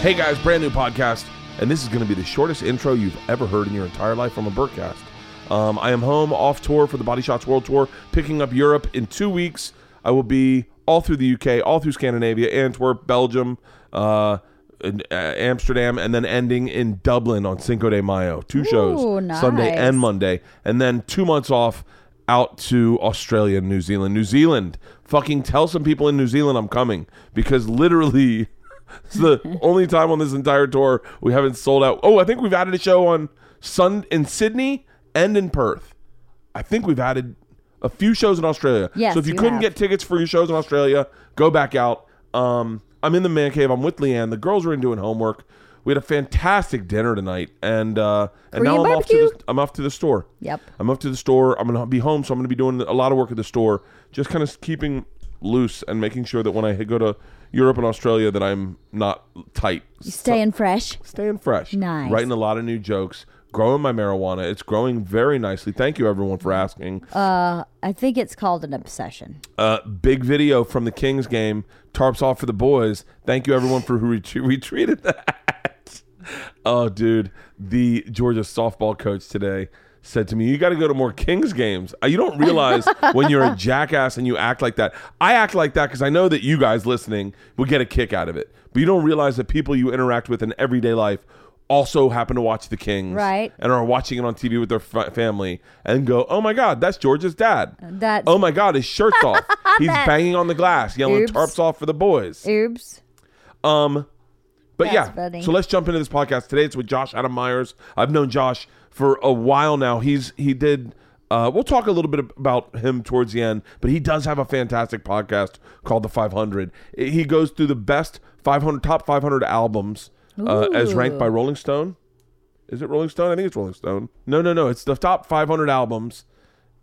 Hey guys, brand new podcast, and this is going to be the shortest intro you've ever heard in your entire life from a Bertcast. Um, I am home off tour for the Body Shots World Tour, picking up Europe in two weeks. I will be all through the UK, all through Scandinavia, Antwerp, Belgium, uh, and, uh, Amsterdam, and then ending in Dublin on Cinco de Mayo. Two shows, Sunday nice. and Monday, and then two months off out to Australia and New Zealand. New Zealand, fucking tell some people in New Zealand I'm coming because literally. It's the only time on this entire tour we haven't sold out. Oh, I think we've added a show on Sun in Sydney and in Perth. I think we've added a few shows in Australia. Yes, so if you, you couldn't have. get tickets for your shows in Australia, go back out. Um, I'm in the man cave. I'm with Leanne. The girls are in doing homework. We had a fantastic dinner tonight, and uh, and now I'm off to the, I'm off to the store. Yep. I'm off to the store. I'm gonna be home, so I'm gonna be doing a lot of work at the store, just kind of keeping loose and making sure that when I go to Europe and Australia, that I'm not tight. Staying fresh. staying fresh. Nice. Writing a lot of new jokes. Growing my marijuana. It's growing very nicely. Thank you everyone for asking. Uh, I think it's called an obsession. Uh, big video from the Kings game. Tarps off for the boys. Thank you everyone for who ret- retweeted that. oh, dude, the Georgia softball coach today said to me, "You got to go to more Kings games. You don't realize when you're a jackass and you act like that. I act like that because I know that you guys listening would get a kick out of it. But you don't realize that people you interact with in everyday life." Also happen to watch the Kings, Right. And are watching it on TV with their fa- family, and go, "Oh my God, that's George's dad." That Oh my God, his shirt's off. He's banging on the glass, yelling Oops. tarps off for the boys. oops. Um, but That's yeah, funny. so let's jump into this podcast today. It's with Josh Adam Meyers. I've known Josh for a while now. He's he did. Uh, we'll talk a little bit about him towards the end, but he does have a fantastic podcast called The 500. He goes through the best 500 top 500 albums uh, as ranked by Rolling Stone. Is it Rolling Stone? I think it's Rolling Stone. No, no, no. It's the top 500 albums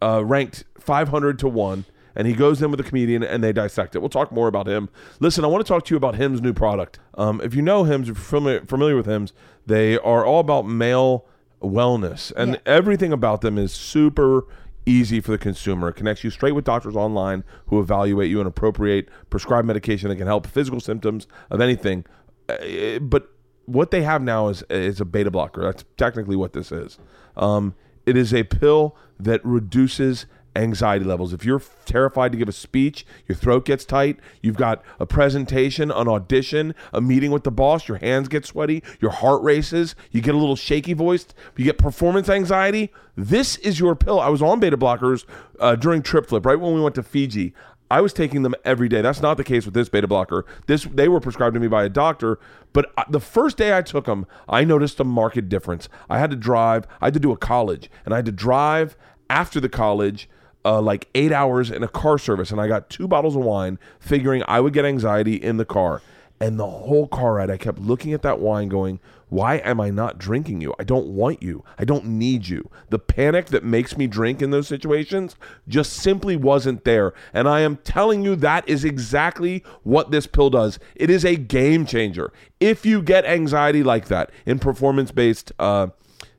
uh, ranked 500 to 1 and he goes in with a comedian and they dissect it we'll talk more about him listen i want to talk to you about Hims new product um, if you know Hims if you're familiar, familiar with Hims they are all about male wellness and Yeah. everything about them is super easy for the consumer it connects you straight with doctors online who evaluate you and appropriate prescribed medication that can help physical symptoms of anything Uh, but what they have now is is a beta blocker. That's technically what this is. Um, it is a pill that reduces anxiety levels. If you're terrified to give a speech, your throat gets tight, you've got a presentation, an audition, a meeting with the boss, your hands get sweaty, your heart races, you get a little shaky voiced, you get performance anxiety, this is your pill. I was on beta blockers uh, during Trip Flip, right when we went to Fiji. I was taking them every day. That's not the case with this beta blocker. This they were prescribed to me by a doctor, but the first day I took them, I noticed a marked difference. I had to drive. I had to do a college, and I had to drive after the college. Uh, like eight hours in a car service, and I got two bottles of wine, figuring I would get anxiety in the car. And the whole car ride, I kept looking at that wine, going, Why am I not drinking you? I don't want you. I don't need you. The panic that makes me drink in those situations just simply wasn't there. And I am telling you, that is exactly what this pill does. It is a game changer. If you get anxiety like that in performance based uh,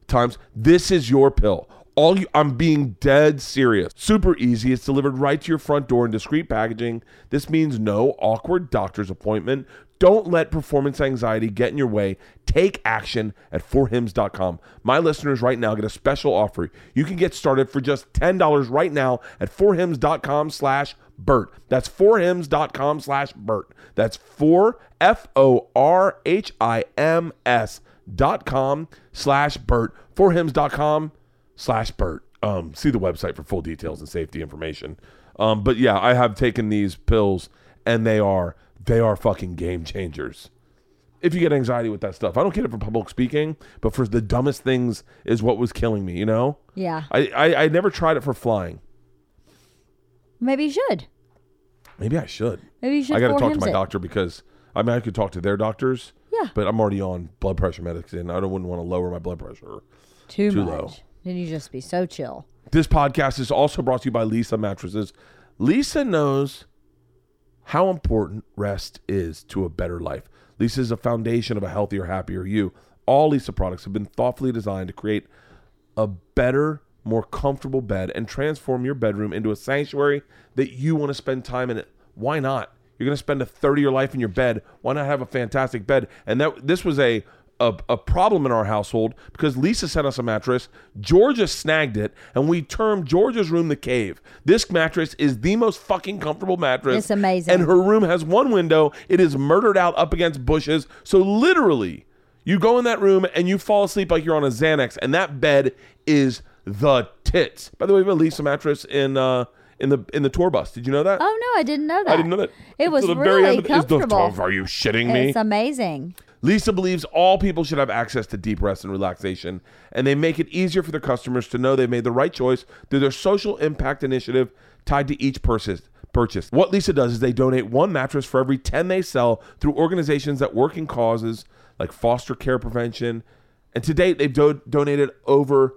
times, this is your pill. All you, I'm being dead serious. Super easy. It's delivered right to your front door in discreet packaging. This means no awkward doctor's appointment. Don't let performance anxiety get in your way. Take action at forhims.com. My listeners right now get a special offer. You can get started for just $10 right now at forhims.com slash Bert. That's forhims.com slash Bert. That's for F O R H I M S dot com slash Bert. Forhims.com slash Bert. Um, see the website for full details and safety information. Um, but yeah, I have taken these pills and they are they are fucking game changers. If you get anxiety with that stuff, I don't get it for public speaking, but for the dumbest things is what was killing me. You know, Yeah. I I, I never tried it for flying. Maybe you should. Maybe I should. Maybe you should. I got to talk to my sit. doctor because I mean I could talk to their doctors. Yeah. But I'm already on blood pressure medicine. I don't wouldn't want to lower my blood pressure. Too, too low. Then you just be so chill. This podcast is also brought to you by Leesa Mattresses. Leesa knows how important rest is to a better life. Leesa is a foundation of a healthier, happier you. All Leesa products have been thoughtfully designed to create a better, more comfortable bed and transform your bedroom into a sanctuary that you want to spend time in. Why not? You're going to spend a third of your life in your bed. Why not have a fantastic bed? And that this was a a, a problem in our household because Leesa sent us a mattress. Georgia snagged it, and we termed Georgia's room the cave. This mattress is the most fucking comfortable mattress. It's amazing. And her room has one window. It is murdered out up against bushes. So literally, you go in that room and you fall asleep like you're on a Xanax, and that bed is the tits. By the way, we have a Leesa mattress in uh in the in the tour bus. Did you know that? Oh no, I didn't know that. I didn't know that. It was really end of- is the- comfortable. are you shitting me? It's amazing. Leesa believes all people should have access to deep rest and relaxation, and they make it easier for their customers to know they made the right choice through their social impact initiative tied to each purchase. Purchase. What Leesa does is they donate one mattress for every 10 they sell through organizations that work in causes like foster care prevention. And to date, they've do- donated over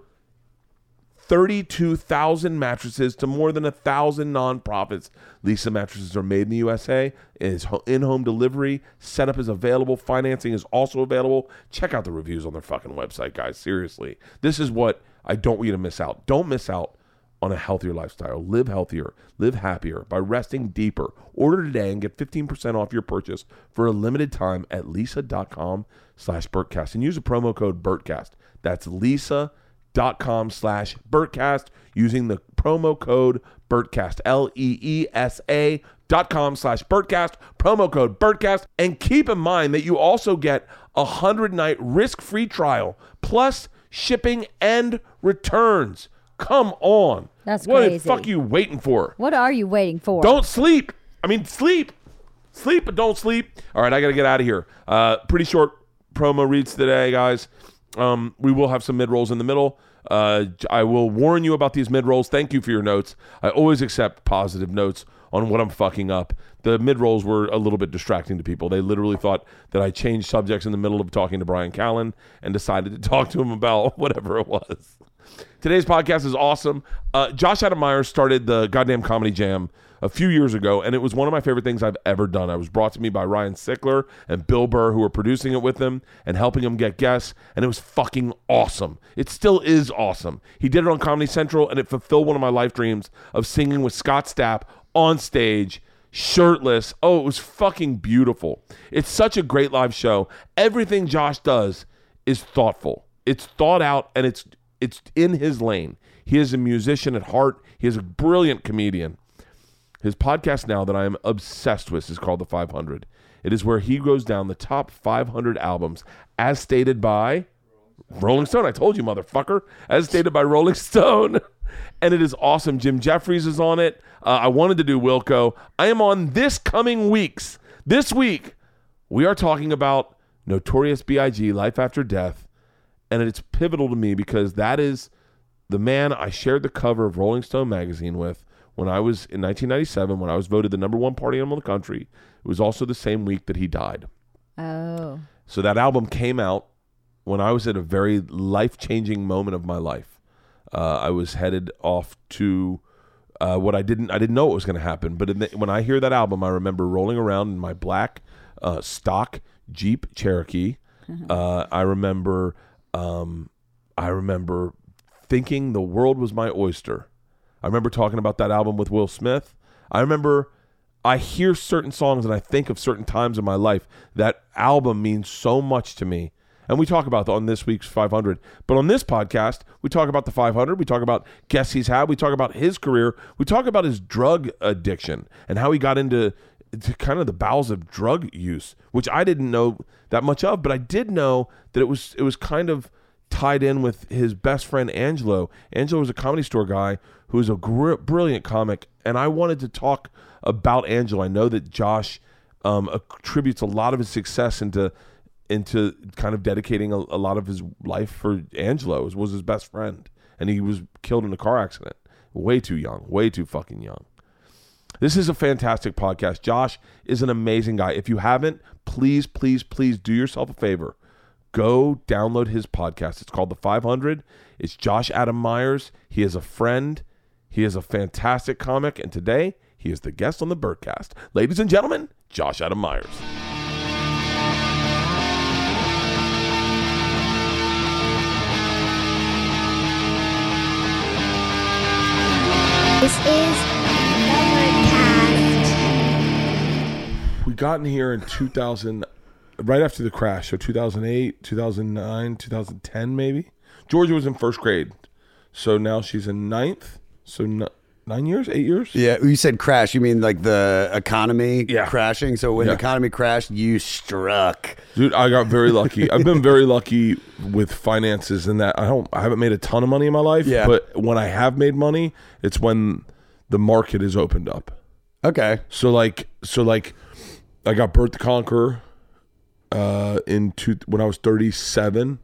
32,000 mattresses to more than a thousand nonprofits. Leesa mattresses are made in the USA. It is in-home delivery. Setup is available. Financing is also available. Check out the reviews on their fucking website, guys. Seriously, this is what I don't want you to miss out. Don't miss out on a healthier lifestyle. Live healthier. Live happier by resting deeper. Order today and get 15% off your purchase for a limited time at leesa.com slash Bertcast and use the promo code Bertcast. That's leesa dot com slash Bertcast using the promo code Bertcast, L E E S A dot com slash Bertcast, promo code Bertcast. And keep in mind that you also get a 100 night risk free trial plus shipping and returns. Come on. That's what the crazy. fuck you waiting for? What are you waiting for? Don't sleep. I mean, sleep. Sleep, but don't sleep. All right, I got to get out of here. Uh, pretty short promo reads today, guys. Um, we will have some mid rolls in the middle. Uh, I will warn you about these mid rolls. Thank you for your notes. I always accept positive notes on what I'm fucking up. The mid rolls were a little bit distracting to people. They literally thought that I changed subjects in the middle of talking to Bryan Callen and decided to talk to him about whatever it was. Today's podcast is awesome. Uh, Josh Adam Meyers started the goddamn comedy jam a few years ago, and it was one of my favorite things I've ever done. I was brought to me by Ryan Sickler and Bill Burr, who were producing it with him and helping him get guests, and it was fucking awesome. It still is awesome. He did it on Comedy Central, and it fulfilled one of my life dreams of singing with Scott Stapp on stage shirtless. Oh, it was fucking beautiful. It's such a great live show. Everything Josh does is thoughtful. It's thought out and it's it's in his lane. He is a musician at heart. He is a brilliant comedian. His podcast now that I am obsessed with is called The 500. It is where he goes down the top 500 albums as stated by Rolling Stone. I told you, motherfucker. As stated by Rolling Stone. And it is awesome. Jim Jeffries is on it. Uh, I wanted to do Wilco. I am on this coming weeks. This week, we are talking about Notorious B.I.G. Life After Death. And it's pivotal to me because that is the man I shared the cover of Rolling Stone magazine with when I was in 1997, when I was voted the number one party animal in the country. It was also the same week that he died. Oh, So that album came out when I was at a very life changing moment of my life. Uh, I was headed off to uh, what I didn't I didn't know what was going to happen, but in the, when I hear that album, I remember rolling around in my black uh, stock Jeep Cherokee. Uh, I remember um, I remember thinking the world was my oyster. I remember talking about that album with Will Smith. I remember I hear certain songs and I think of certain times in my life. That album means so much to me. And we talk about on this week's 500. But on this podcast, we talk about the 500. We talk about guests he's had. We talk about his career. We talk about his drug addiction and how he got into to kind of the bowels of drug use, which I didn't know that much of, but I did know that it was it was kind of tied in with his best friend Angelo. Angelo was a comedy store guy who was a gr- brilliant comic, and I wanted to talk about Angelo. I know that Josh um, attributes a lot of his success into into kind of dedicating a, a lot of his life for Angelo. Was, was his best friend, and he was killed in a car accident. Way too young. Way too fucking young. This is a fantastic podcast. Josh is an amazing guy. If you haven't, please, please, please do yourself a favor. Go download his podcast. It's called The 500. It's Josh Adam Meyers. He is a friend. He is a fantastic comic. And today, he is the guest on the Bertcast. Ladies and gentlemen, Josh Adam Meyers. This is. We got in here in 2000, right after the crash. So 2008, 2009, 2010, maybe. Georgia was in first grade, so now she's in ninth. So n- nine years, eight years. Yeah, you said crash. You mean like the economy Yeah. crashing? So when Yeah. the economy crashed, you struck. Dude, I got very lucky. I've been very lucky with finances in that I don't I haven't made a ton of money in my life, Yeah. but when I have made money, it's when the market is opened up. Okay. So like so like I got Bert the Conqueror uh in two, when I was 37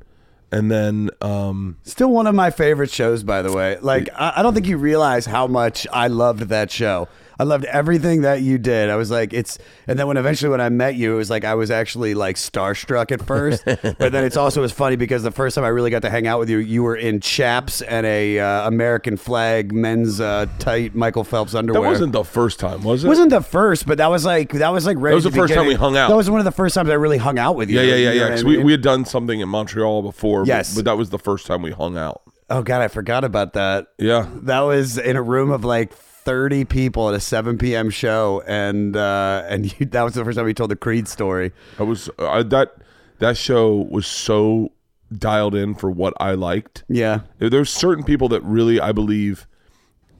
and then um Still one of my favorite shows, by the way. Like, I, I don't think you realize how much I loved that show. I loved everything that you did. I was like, it's, and then when eventually when I met you, it was like I was actually like starstruck at first. but then it's also was funny because the first time I really got to hang out with you, you were in chaps and a uh, American flag men's uh, tight Michael Phelps underwear. that wasn't the first time, was it? It wasn't the first, but that was like that was like right That was at the first time we hung out. That was one of the first times I really hung out with you. yeah, yeah, yeah, You know yeah. what I 'cause we, mean? we had done something in Montreal before, but- Yes. but, that was the first time we hung out. oh god, I forgot about that. Yeah. That was in a room of like 30 people at a 7 p.m. show, and uh, and you, that was the first time we told the Creed story. I was I, that that show was so dialed in for what I liked. Yeah, There's certain people that really I believe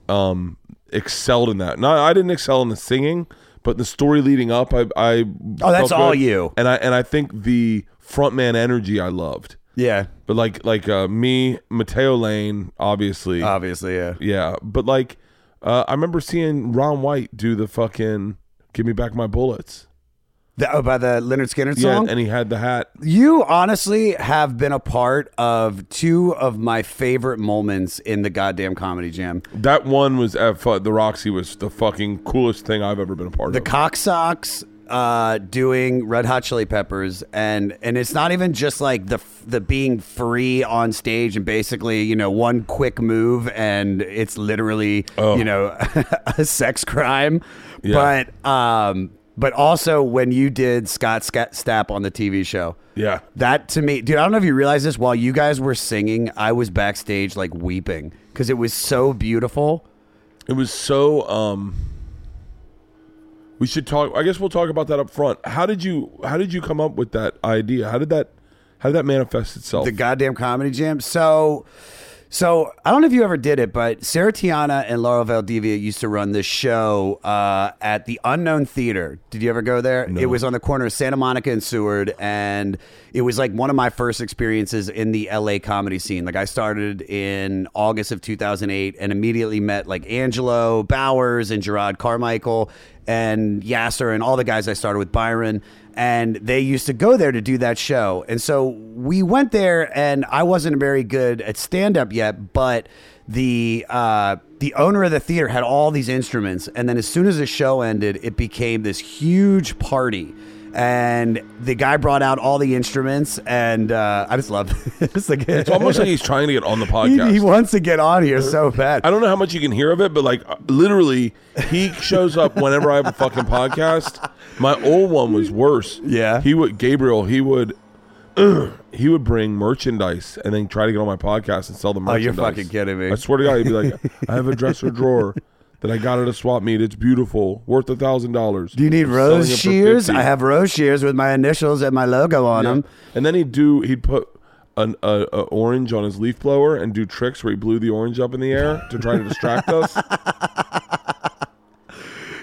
um excelled in that. Not I didn't excel in the singing, but the story leading up, I I Oh, that's all good. you. And I and I think the frontman energy I loved. yeah, But like like uh, me, Mateo Lane, obviously, obviously, yeah. yeah. But like uh, I remember seeing Ron White do the fucking "Give Me Back My Bullets." The, oh, by the Lynyrd Skynyrd Yeah, song. and he had the hat. You honestly have been a part of two of my favorite moments in the goddamn comedy jam. That one was at the Roxy was the fucking coolest thing I've ever been a part the of. The cock socks uh doing red hot chili peppers and and it's not even just like the the being free on stage and basically you know one quick move and it's literally Oh. you know a sex crime Yeah. but um but also when you did Scott Stapp on the TV show yeah, that to me, dude, I don't know if you realize this. While you guys were singing, I was backstage like weeping because it was so beautiful. it was so. um We should talk. I guess we'll talk about that up front. How did you How did you come up with that idea? How did that How did that manifest itself? the goddamn comedy jam. So, so I don't know if you ever did it, but Sarah Tiana and Laura Valdivia used to run this show uh, at the Unknown Theater. Did you ever go there? It was on the corner of Santa Monica and Seward, and it was like one of my first experiences in the LA comedy scene. Like I started in August of 2008 and immediately met like Angelo Bowers and Jerrod Carmichael and Yasser and all the guys I started with Byron and they used to go there to do that show. And so we went there, and I wasn't very good at stand up yet, but the uh, the owner of the theater had all these instruments, and then as soon as the show ended, it became this huge party. And the guy brought out all the instruments, and uh, I just love it. it's like it's almost like he's trying to get on the podcast. he wants to get on here so bad. I don't know how much you can hear of it, but like literally, he shows up whenever I have a fucking podcast. My old one was worse. Yeah. he would Gabriel. He would. he would bring merchandise and then try to get on my podcast and sell the Oh, merchandise. you're fucking kidding me. I swear to God, he'd be like, "I have a dresser drawer that I got at a swap meet. It's beautiful, worth a thousand dollars. Do you need rose shears? I have rose shears with my initials and my logo on them. And then he'd do. He'd put an a, a orange on his leaf blower and do tricks where he blew the orange up in the air to try to distract us.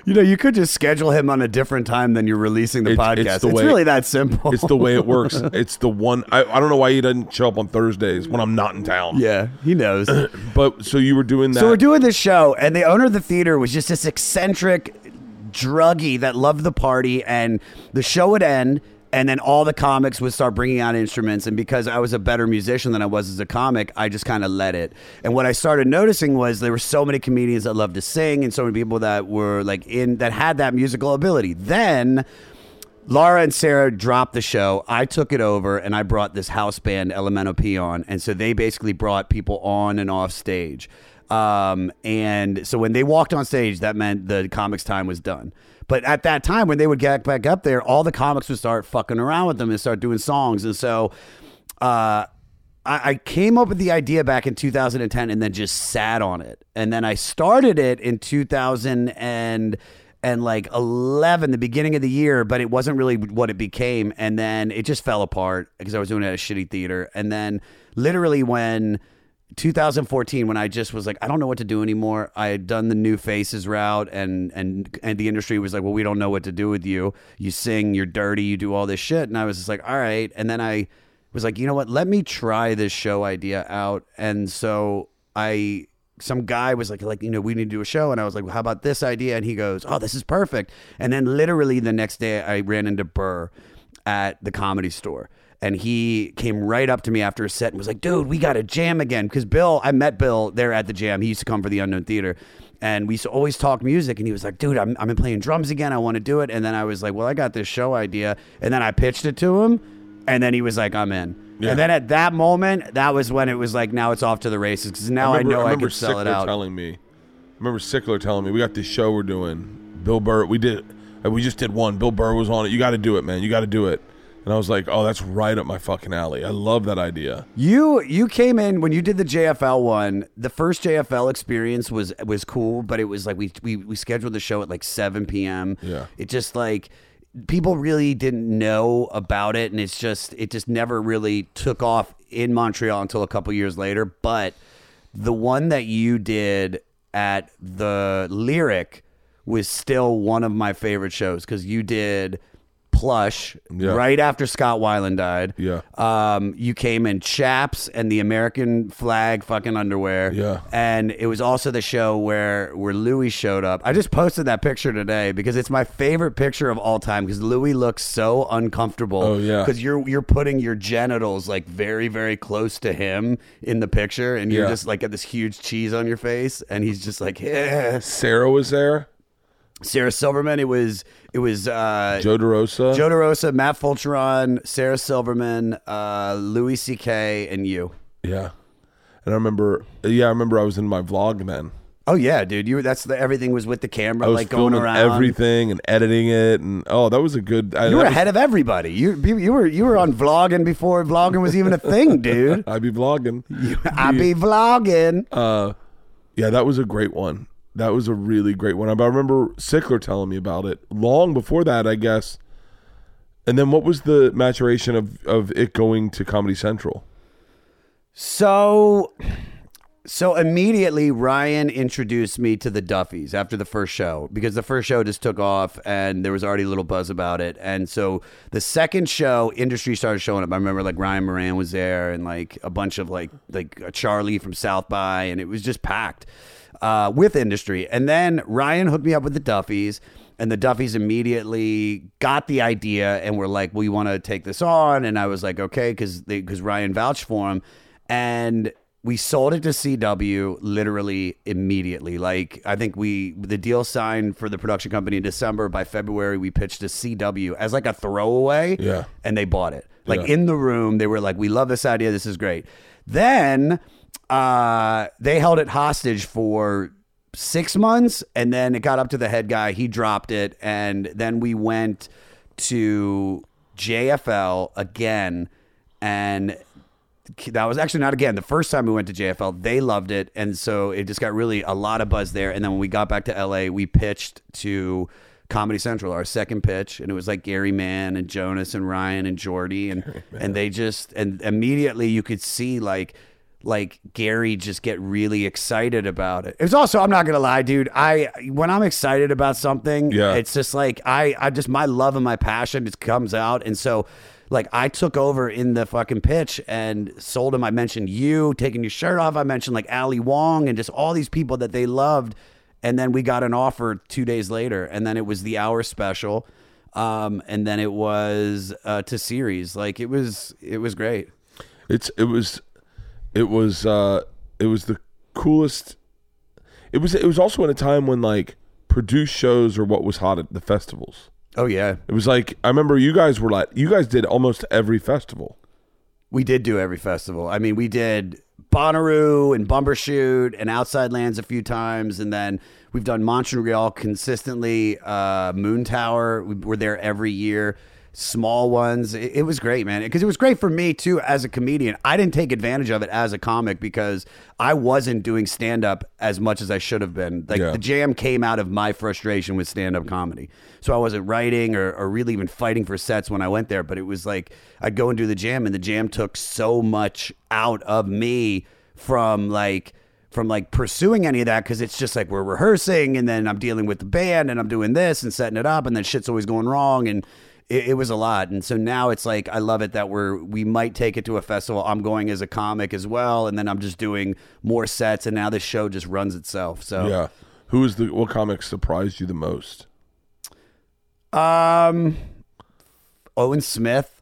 You know, you could just schedule him on a different time than you're releasing the It's- podcast. it's It's, way- really that simple. It's the way it works. It's the one. I, I don't know why he doesn't show up on Thursdays when I'm not in town. yeah, he knows. But so you were doing that. so we're doing this show, and the owner of the theater was just this eccentric druggie that loved the party, and the show would end. And then all the comics would start bringing out instruments. And because I was a better musician than I was as a comic, I just kind of let it. And what I started noticing was there were so many comedians that loved to sing and so many people that were like in, that had that musical ability. Then Laura and Sarah dropped the show. I took it over and I brought this house band, Elemento P, on. And so they basically brought people on and off stage. Um, and so when they walked on stage, that meant the comics time was done. But at that time, when they would get back up there, all the comics would start fucking around with them and start doing songs. And so uh, I, came up with the idea back in 2010 and then just sat on it. And then I started it in 2000 and and like 11 the beginning of the year but it wasn't really what it became and then it just fell apart because i was doing it at a shitty theater and then literally when 2014 when i just was like i don't know what to do anymore. I had done the new faces route and and and the industry was like well we don't know what to do with you. You sing you're dirty you do all this shit. And i was just like all right. And then i was like you know what? Let me try this show idea out. And so i some guy was like, like you know, we need to do a show, and I was like, well, how about this idea? And he goes, oh, this is perfect. And then literally the next day, I ran into Burr at the comedy store, and he came right up to me after a set and was like, dude, we got to jam again because Bill, I met Bill there at the jam. He used to come for the Unknown Theater. And we used to always talk music, and he was like, "Dude, I'm I'm playing drums again. I want to do it." And then I was like, "Well, I got this show idea." And then I pitched it to him, and then he was like, "I'm in." Yeah. And then at that moment, that was when it was like, now it's off to the races because now I, remember, know I, could sell it out. telling me. I remember Sickler telling me we got this show we're doing. Bill Burr, we did. We just did one. Bill Burr was on it. You got to do it, man. You got to do it. And I was like, oh, that's right up my fucking alley. I love that idea. You you came in when you did the JFL one. The first JFL experience was was cool, but it was like we we, we scheduled the show at like seven p.m. Yeah. it just like people really didn't know about it, and it's just it just never really took off in Montreal until a couple years later. But the one that you did at the Lyric was still one of my favorite shows because you did plush Yeah. right after Scott Weiland died. Yeah. Um, you came in chaps and the American flag fucking underwear. Yeah. And it was also the show where where Louis showed up. I just posted that picture today because it's my favorite picture of all time because Louis looks so uncomfortable. Oh, yeah. Because you're you're putting your genitals like very very close to him in the picture, and you're Yeah. just like got this huge cheese on your face, and he's just like, yeah. Sarah was there. Sarah Silverman. It was it was uh, Joe DeRosa. Joe DeRosa, Matt Fulchiron, Sarah Silverman, uh, Louis C.K., and you. yeah. And I remember, yeah, I remember I was in my vlog then. Oh yeah, dude. You were- that's the, everything was with the camera, I was like going around. everything and editing it, and oh, that was a good. I, You were that was- ahead of everybody. You you you were you were on vlogging before vlogging was even a thing, dude. I'd be vlogging. I'd be vlogging. Uh, yeah, that was a great one. That was a really great one. I remember Sickler telling me about it long before that, I guess. And then what was the maturation of, of it going to Comedy Central? So, so immediately Ryan introduced me to the Duffies after the first show because the first show just took off and there was already a little buzz about it. And so the second show, industry started showing up. I remember like Ryan Moran was there and like a bunch of like like a Charlie from South by, and it was just packed uh, with industry. And then Ryan hooked me up with the Duffies. And the Duffies immediately got the idea and were like, "We want to take this on." And I was like, "Okay," because because Ryan vouched for him and we sold it to CW literally immediately. Like I think we the deal signed for the production company in December. By February, we pitched to CW as like a throwaway. Yeah. and they bought it. Like Yeah. in the room, they were like, "We love this idea. This is great." Then uh, they held it hostage for six months, and then it got up to the head guy. He dropped it, and then we went to JFL again, and that was actually not again the first time we went to JFL. They loved it, and so it just got really a lot of buzz there. And then when we got back to LA, we pitched to Comedy Central, our second pitch, and it was like Gary Mann and Jonas and Ryan and Jordy, and and they just and immediately you could see like like Gary just get really excited about it. It was also I'm not gonna lie, dude. I when I'm excited about something, Yeah. it's just like I I just my love and my passion just comes out, and so like I took over in the fucking pitch and sold him. I mentioned you taking your shirt off. I mentioned like Ali Wong and just all these people that they loved, and then we got an offer two days later, and then it was the hour special, um, and then it was uh, to series. Like it was it was great. It's it was it was uh it was the coolest it was it was also in a time when like produced shows or what was hot at the festivals. Oh yeah, It was like I remember you guys were like you guys did almost every festival. We did do every festival. I mean, we did Bonnaroo and Bumbershoot and Outside Lands a few times, and then we've done Montreal consistently. Uh, Moon Tower, we, we're there every year. Small ones. It, it was great, man. Because it was great for me too as a comedian. I didn't take advantage of it as a comic because I wasn't doing stand up as much as I should have been. Like Yeah. the jam came out of my frustration with stand up comedy. So I wasn't writing or, or really even fighting for sets when I went there. But it was like I'd go and do the jam, and the jam took so much out of me from like from like pursuing any of that because it's just like we're rehearsing and then I'm dealing with the band and I'm doing this and setting it up and then shit's always going wrong and it, it was a lot and so now it's like I love it that we're we might take it to a festival I'm going as a comic as well and then I'm just doing more sets and now this show just runs itself so Yeah. Who is the what comic surprised you the most? Um, Owen Smith.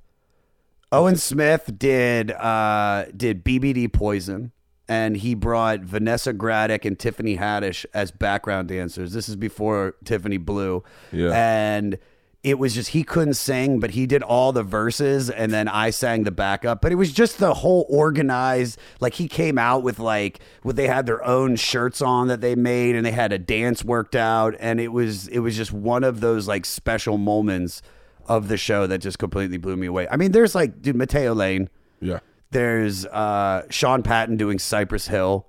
Owen Smith did uh did BBD Poison, and he brought Vanessa Graddick and Tiffany Haddish as background dancers. This is before Tiffany blew, Yeah. and it was just he couldn't sing, but he did all the verses, and then I sang the backup. But it was just the whole organized. Like he came out with like what they had their own shirts on that they made, and they had a dance worked out, and it was it was just one of those like special moments of the show that just completely blew me away. I mean, there's like dude Mateo Lane. Yeah. There's uh, Sean Patton doing Cypress Hill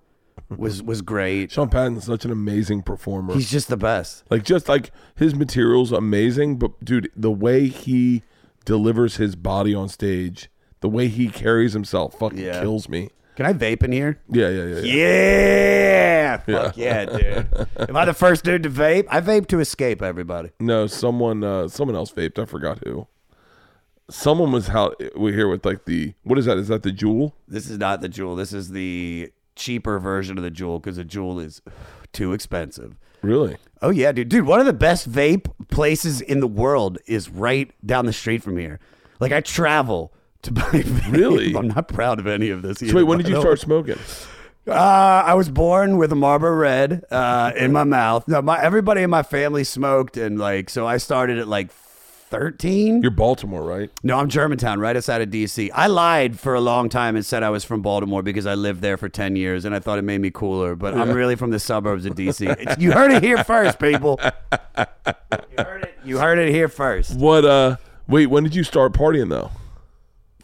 was was great. Sean Patton's such an amazing performer. He's just the best. like just like his material's amazing, but dude, the way he delivers his body on stage, the way he carries himself fucking Yeah. kills me. Can I vape in here? Yeah, yeah, yeah. yeah. Yeah, fuck yeah, dude. Am I the first dude to vape? I vape to escape everybody. No, someone uh someone else vaped. I forgot who. Someone was how we're here with like the what is that? Is that the Juul? This is not the Juul. This is the cheaper version of the Juul because the Juul is too expensive. Really? Oh yeah, dude. Dude, one of the best vape places in the world is right down the street from here. Like I travel to buy vape. Really? I'm not proud of any of this. So wait, when did you start smoking? Uh, I was born with a Marlboro Red uh, in my mouth. No, my everybody in my family smoked, and like so, I started at like 13. You're Baltimore, right? No, I'm Germantown, right outside of DC. I lied for a long time and said I was from Baltimore because I lived there for 10 years and I thought it made me cooler, but I'm really from the suburbs of DC. You heard it here first, people. You heard it, you heard it here first. What uh wait, when did you start partying though?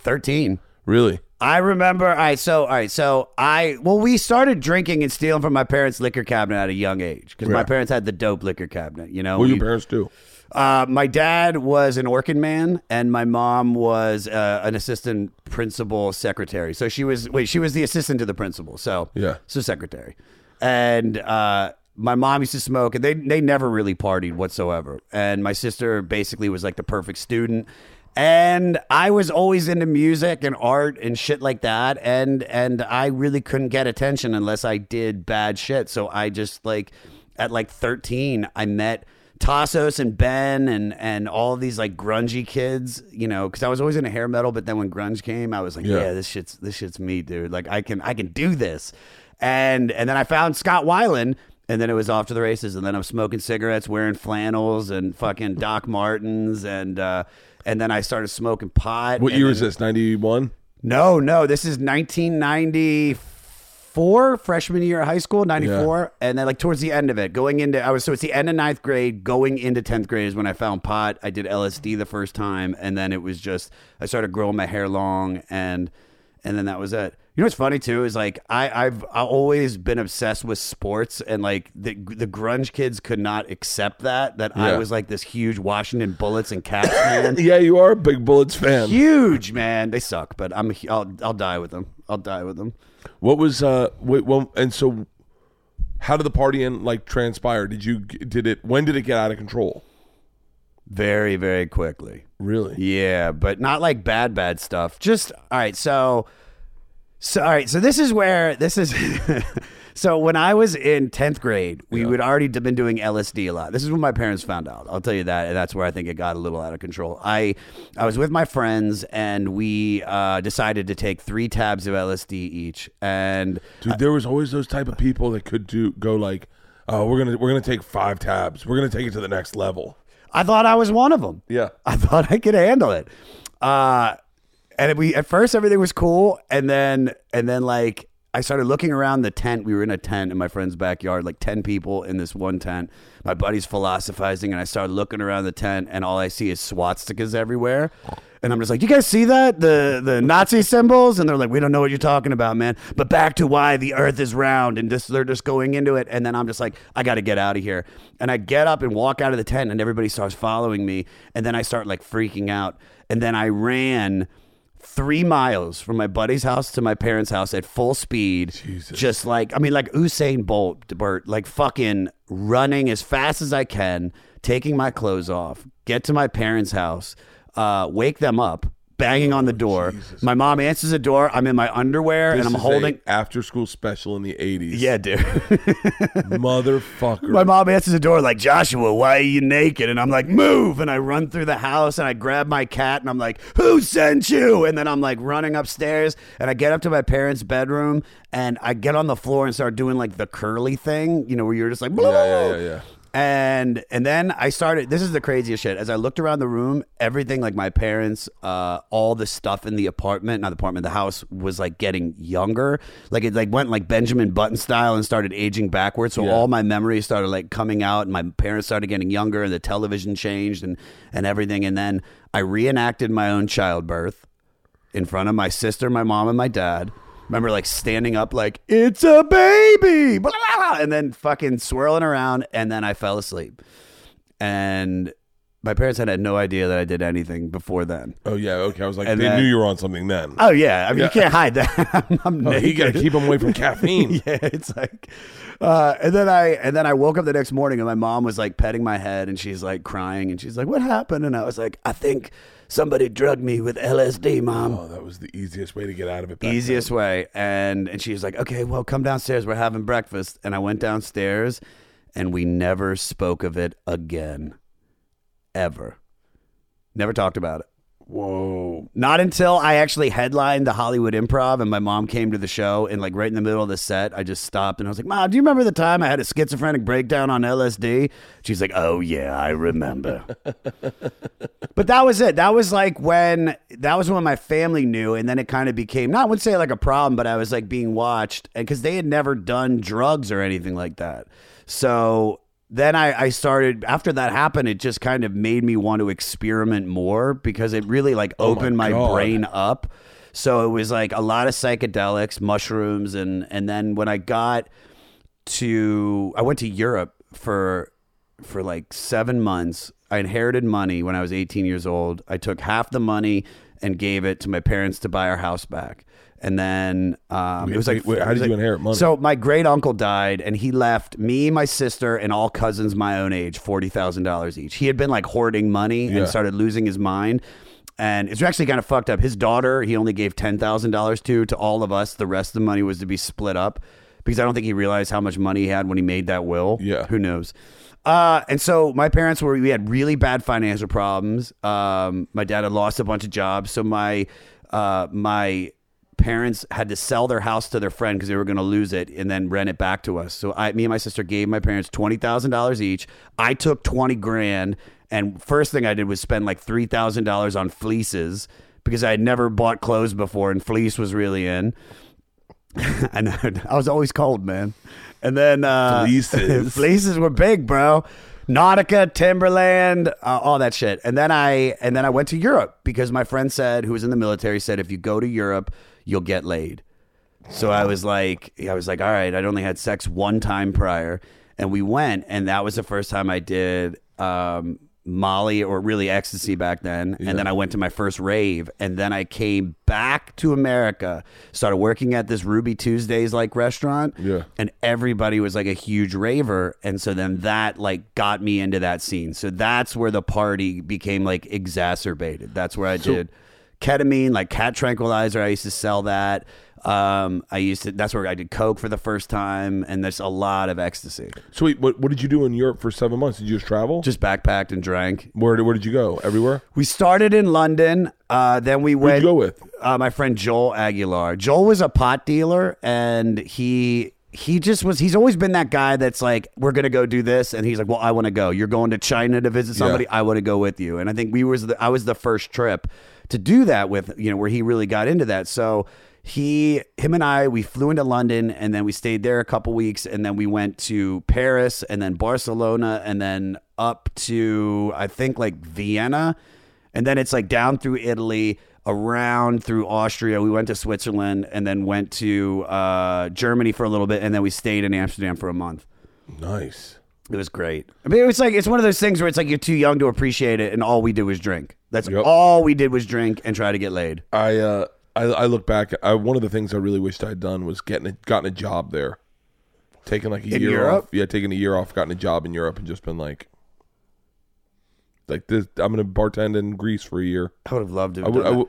13. Really? I remember. All right, so all right, so I well, we started drinking and stealing from my parents' liquor cabinet at a young age because my parents had the dope liquor cabinet. You know, What We- your parents do? Uh, my dad was an orchid man, and my mom was uh, an assistant principal secretary. So she was wait, she was the assistant to the principal. So Yeah. so secretary, and uh, my mom used to smoke, and they they never really partied whatsoever. And my sister basically was like the perfect student. And I was always into music and art and shit like that, and and I really couldn't get attention unless I did bad shit. So I just like at like 13, I met Tassos and Ben and and all these like grungy kids, you know, because I was always into hair metal, but then when grunge came, I was like, Yeah. yeah. this shit's this shit's me, dude. Like I can I can do this, and and then I found Scott Weiland. And then it was off to the races. And then I'm smoking cigarettes, wearing flannels and fucking Doc Martens, and uh, and then I started smoking pot. What year then- is this? 91? no, no, this is 1994, freshman year of high school, 94. And then, like, towards the end of it, going into, I was, so it's the end of ninth grade, going into 10th grade is when I found pot. I did LSD the first time. And then it was just, I started growing my hair long and, and then that was it. You know what's funny too is like I, I've I've always been obsessed with sports and like the the grunge kids could not accept that that I Yeah. was like this huge Washington Bullets and Caps fan. Yeah, you are a big Bullets fan. huge man. They suck, but I'm I'll I'll die with them. I'll die with them. What was uh wait well and so how did the partying like transpire? Did you did it when did it get out of control? Very very quickly. Really? Yeah, but not like bad bad stuff. Just all right. So so all right. So this is where this is. so when I was in tenth grade, we would already been doing LSD a lot. This is when my parents found out. I'll tell you that, and that's where I think it got a little out of control. I I was with my friends, and we uh, decided to take three tabs of LSD each, and Dude, there was always those type of people that could do go like, "Oh, we're going to we're to take 5 tabs. We're going to take it to the next level." I thought I was one of them. Yeah. I thought I could handle it. Uh, and we at first everything was cool, and then and then like I started looking around the tent. We were in a tent in my friend's backyard, like 10 people in this one tent. My buddy's philosophizing, and I started looking around the tent, and all I see is swastikas everywhere. And I'm just like, you guys see that? The the Nazi symbols? And they're like, we don't know what you're talking about, man. But back to why the earth is round and just they're just going into it. And then I'm just like, I gotta get out of here. And I get up and walk out of the tent and everybody starts following me. And then I start like freaking out. And then I ran three miles from my buddy's house to my parents' house at full speed. Just like I mean, like Usain Bolt, Bert, like fucking running as fast as I can, taking my clothes off, get to my parents' house, uh, wake them up, banging on the door. My mom answers the door. I'm in my underwear This and I'm is a holding. after school special in the 80s. Yeah, dude. Motherfucker. My mom answers the door like, Joshua, why are you naked? And I'm like, move. And I run through the house and I grab my cat and I'm like, who sent you? And then I'm like running upstairs and I get up to my parents' bedroom and I get on the floor and start doing like the curly thing, you know, where you're just like, Yeah, yeah, yeah, yeah. And and then I started. This is the craziest shit. As I looked around the room, everything like my parents, uh, all the stuff in the apartment, not the apartment, the house was like getting younger. Like it like went like Benjamin Button style and started aging backwards. So Yeah. all my memories started like coming out, and my parents started getting younger, and the television changed, and and everything. And then I reenacted my own childbirth in front of my sister, my mom, and my dad. Remember, like standing up, like it's a baby, blah, blah, blah, and then fucking swirling around, and then I fell asleep. And my parents had, had no idea that I did anything before then. Oh, yeah. Okay. I was like, And they then- knew you were on something then. Oh yeah, I mean you can't hide that. I'm, I'm Oh, you got to keep them away from caffeine. yeah, it's like, uh, and then I and then I woke up the next morning and my mom was like petting my head and she's like crying and she's like, "What happened?" And I was like, "I think somebody drugged me with LSD, mom." Oh, that was the easiest way to get out of it. easiest way. And and she was like okay well come downstairs. We're having breakfast. And i went downstairs and we never spoke of it again. Ever. Never talked about it Whoa. not until i actually headlined the hollywood improv and my mom came to the show and like right in the middle of the set i just stopped and i was like mom do you remember the time i had a schizophrenic breakdown on lsd she's like oh yeah i remember but that was it. That was like when that was when my family knew, and then it kind of became not I wouldn't say like a problem, but I was like being watched, and because they had never done drugs or anything like that. So then I, I started after that happened. It just kind of made me want to experiment more because it really like Oh my opened my, brain up. So it was like a lot of psychedelics, mushrooms, and and then when I got to I went to Europe for for like seven months. I inherited money when I was 18 years old. I took half the money and gave it to my parents to buy our house back. And then um, it was like, wait, wait, how did you inherit money? So my great uncle died, and he left me, my sister, and all cousins my own age forty thousand dollars each. He had been like hoarding money Yeah. and started losing his mind. And it's actually kind of fucked up. His daughter, he only gave ten thousand dollars to to all of us. The rest of the money was to be split up because I don't think he realized how much money he had when he made that will. Yeah. who knows? Uh, and so my parents were we had really bad financial problems. Um, my dad had lost a bunch of jobs, so my uh, my parents had to sell their house to their friend because they were going to lose it and then rent it back to us. So I, me and my sister gave my parents twenty thousand dollars each. I took twenty grand, and first thing I did was spend like three thousand dollars on fleeces because I had never bought clothes before, and fleece was really in. and I was always cold, man. And then uh, Fleeces. fleeces were big, bro. Nautica, Timberland, uh, all that shit. And then I and then I went to Europe because my friend said, who was in the military, said if you go to Europe, you'll get laid. So I was like, I was like, all right. I'd only had sex one time prior, and we went, and that was the first time I did um, Molly or really ecstasy back then. And then I went to my first rave, and then I came back to America, started working at this Ruby Tuesdays like restaurant, Yeah. and everybody was like a huge raver, and so then that like got me into that scene. So that's where the party became like exacerbated. That's where I did ketamine, like cat tranquilizer. I used to sell that. Um, I used to. That's where I did coke for the first time, and there's a lot of ecstasy. So wait, what, what did you do in Europe for seven months? Did you just travel? Just backpacked and drank. where, where did you go? Everywhere? We started in London. Uh, then we Who'd went. you go with? Uh, my friend Joel Aguilar. Joel was a pot dealer, and he he just was. He's always been that guy that's like, we're gonna go do this, and he's like, well, I want to go. You're going to China to visit somebody. Yeah. I want to go with you. And I think we was the I was the first trip to do that with you know where he really got into that. So he, him, and I, we flew into London, and then we stayed there a couple weeks, and then we went to Paris, and then Barcelona, and then up to I think like Vienna, and then it's like down through Italy, around through Austria. We went to Switzerland, and then went to uh, Germany for a little bit, and then we stayed in Amsterdam for a month. Nice. It was great. I mean, it was like it's one of those things where it's like you're too young to appreciate it, and all we do is drink. That's Yep. all we did was drink and try to get laid. I uh I, I look back. I, one of the things I really wished I'd done was getting a, gotten a job there, taking like a year Europe? off. Yeah, taking a year off, gotten a job in Europe, and just been like, like this. I'm gonna bartend in Greece for a year. I would have loved to. I Have would. done I that. would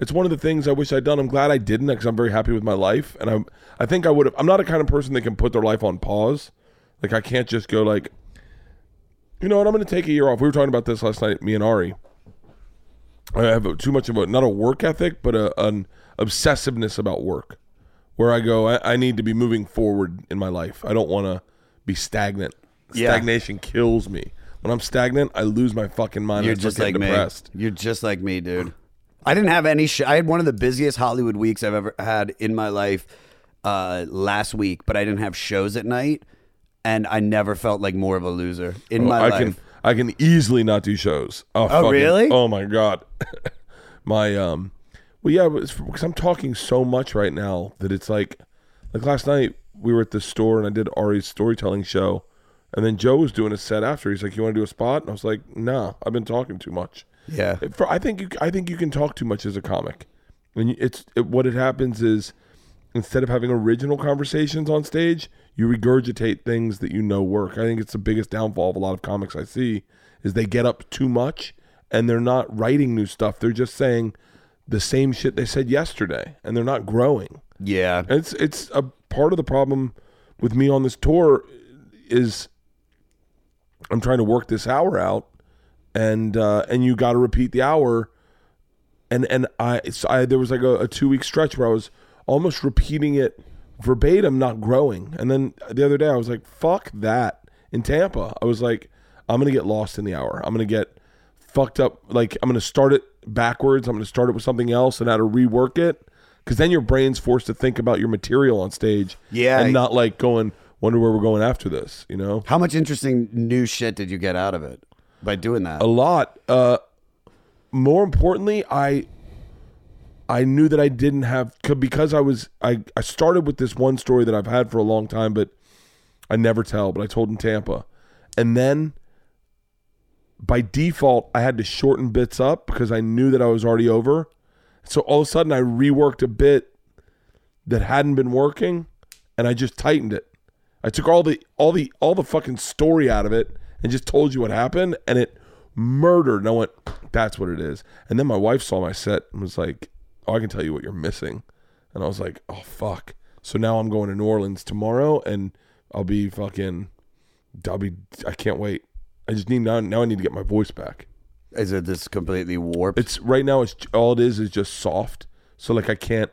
it's one of the things I wish I'd done. I'm glad I didn't because I'm very happy with my life, and I'm. I think I would have. I'm not a kind of person that can put their life on pause. Like I can't just go like, you know what? I'm going to take a year off. We were talking about this last night, me and Ari. I have a, too much of a not a work ethic, but a, an obsessiveness about work, where I go, I, I need to be moving forward in my life. I don't want to be stagnant. Yeah. Stagnation kills me. When I'm stagnant, I lose my fucking mind. You're I just like getting me. You're just like me, dude. I didn't have any. Sh- I had one of the busiest Hollywood weeks I've ever had in my life uh, last week, but I didn't have shows at night, and I never felt like more of a loser in my Oh, I life. can I can easily not do shows. Oh, fucking- really? Oh my god. my um well yeah, because I'm talking so much right now that it's like like last night we were at the store and I did Ari's storytelling show and then Joe was doing a set after. He's like, "You want to do a spot?" And I was like, "Nah, I've been talking too much." Yeah. For, I think you I think you can talk too much as a comic. And it's it, what it happens is instead of having original conversations on stage, you regurgitate things that you know work. I think it's the biggest downfall of a lot of comics I see is they get up too much and they're not writing new stuff. They're just saying the same shit they said yesterday and they're not growing. Yeah. And it's it's a part of the problem with me on this tour is I'm trying to work this hour out and uh and you got to repeat the hour and and I, so I there was like a, a two week stretch where I was almost repeating it verbatim, not growing. And then the other day I was like, "Fuck that!" In Tampa, I was like, "I'm gonna get lost in the hour. I'm gonna get fucked up. Like I'm gonna start it backwards. I'm gonna start it with something else and how to rework it." Because then your brain's forced to think about your material on stage, Yeah. and not like going, "Wonder where we're going after this," you know. How much interesting new shit did you get out of it by doing that? a lot. Uh, more importantly, I I knew that I didn't have because I was I I started with this one story that I've had for a long time, but I never tell. But I told in Tampa, and then by default I had to shorten bits up because I knew that I was already over. So all of a sudden I reworked a bit that hadn't been working, and I just tightened it. I took all the all the all the fucking story out of it and just told you what happened, and it murdered. And I went, "That's what it is." And then my wife saw my set and was like, "Oh, I can tell you what you're missing," and I was like, "Oh fuck." So now I'm going to New Orleans tomorrow, and I'll be fucking. I'll be. I can't wait. I just need now. Now I need to get my voice back. Is it this completely warped? It's right now. It's all it is is just soft. So like I can't.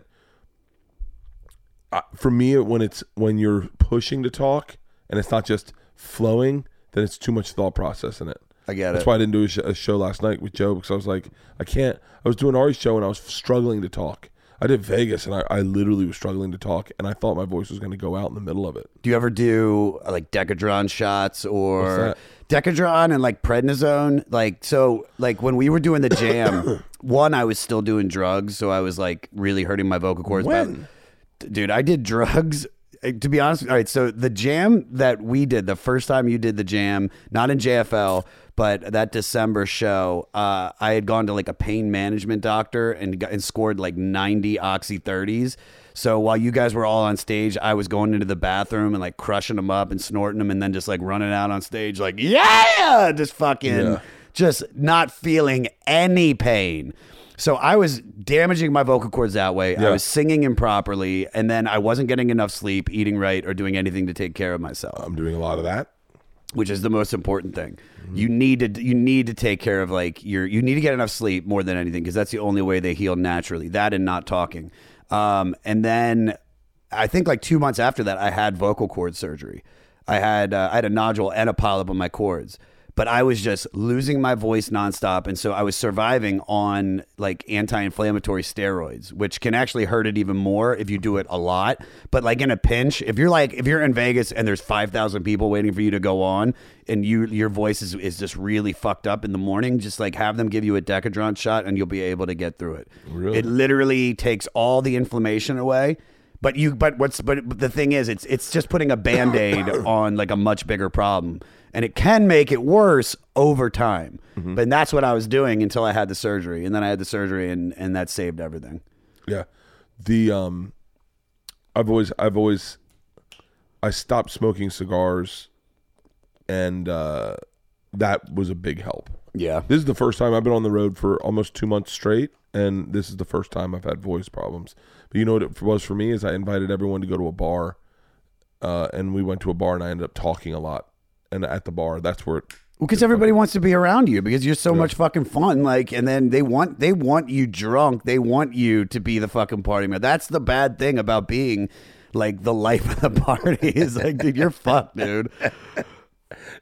Uh, for me, when it's when you're pushing to talk and it's not just flowing, then it's too much thought process in it. I get That's it. why I didn't do a, sh- a show last night with Joe because I was like, I can't. I was doing Ari's show and I was struggling to talk. I did Vegas and I, I literally was struggling to talk and I thought my voice was going to go out in the middle of it. Do you ever do uh, like Decadron shots or Decadron and like prednisone? Like so, like when we were doing the jam, one I was still doing drugs, so I was like really hurting my vocal cords. but- dude, I did drugs. To be honest, all right. So the jam that we did, the first time you did the jam, not in JFL, but that December show, uh, I had gone to like a pain management doctor and got, and scored like ninety oxy thirties. So while you guys were all on stage, I was going into the bathroom and like crushing them up and snorting them, and then just like running out on stage, like yeah, just fucking, Yeah. just not feeling any pain. So I was damaging my vocal cords that way. I was singing improperly, and then I wasn't getting enough sleep, eating right, or doing anything to take care of myself, I'm doing a lot of that. which is the most important thing. Mm-hmm. You need to you need to take care of like your you need to get enough sleep more than anything because that's the only way they heal naturally. That and not talking. Um, and then I think like two months after that, I had vocal cord surgery. I had uh, I had a nodule and a polyp on my cords. But I was just losing my voice nonstop, and so I was surviving on like anti-inflammatory steroids, which can actually hurt it even more if you do it a lot. But like in a pinch, if you're like if you're in Vegas and there's five thousand people waiting for you to go on, and you your voice is is just really fucked up in the morning, just like have them give you a Decadron shot, and you'll be able to get through it. Really? It literally takes all the inflammation away. But you, but what's, but the thing is, it's it's just putting a band aid on like a much bigger problem, and it can make it worse over time. But that's what I was doing until I had the surgery, and then I had the surgery, and and that saved everything. Yeah. The um I've always I've always I stopped smoking cigars and uh that was a big help. Yeah, This is the first time I've been on the road for almost 2 months straight and this is the first time I've had voice problems. But you know what it was for me is I invited everyone to go to a bar uh and we went to a bar and I ended up talking a lot. And at the bar, that's where it because everybody wants to be around you because you're so much fucking fun. Like, and then they want they want you drunk. They want you to be the fucking party man. That's the bad thing about being like the life of the party. Is like, dude, you're fucked, dude.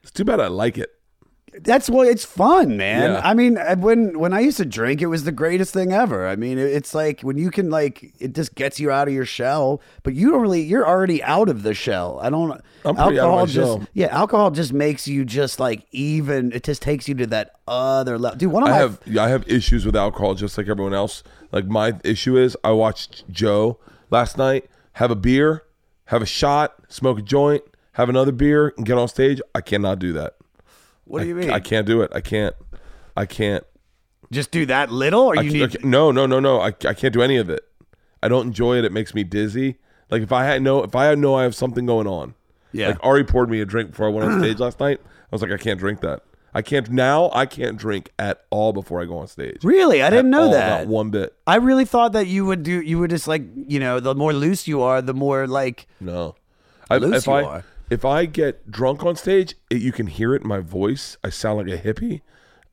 it's too bad I like it. That's what it's fun, man. Yeah. I mean, uh, when when I used to drink, it was the greatest thing ever. I mean, it's like when you can like it just gets you out of your shell, but you don't really you're already out of the shell. I don't I'm pretty out of my just shell. yeah, alcohol just makes you just like even it just takes you to that other level. Dude, one of I my have yeah, I have issues with alcohol just like everyone else. Like my issue is I watched Joe last night have a beer, have a shot, smoke a joint, have another beer, and get on stage. I cannot do that. What do you I- mean? I can't do it. I can't. I can't. just do that little or I you need no, no, no, no. I, I can't do any of it. I don't enjoy it. It makes me dizzy. Like if I had no, if I know I have something going on. Yeah. Like Ari poured me a drink before I went on stage last night. I was like, I can't drink that. I can't now. I can't drink at all before I go on stage. Really? I didn't know all, that. Not one bit. I really thought that you would do you would just like, you know, the more loose you are, the more like No. I, Loose if you I are. If I get drunk on stage, it, you can hear it in my voice. I sound like a hippie,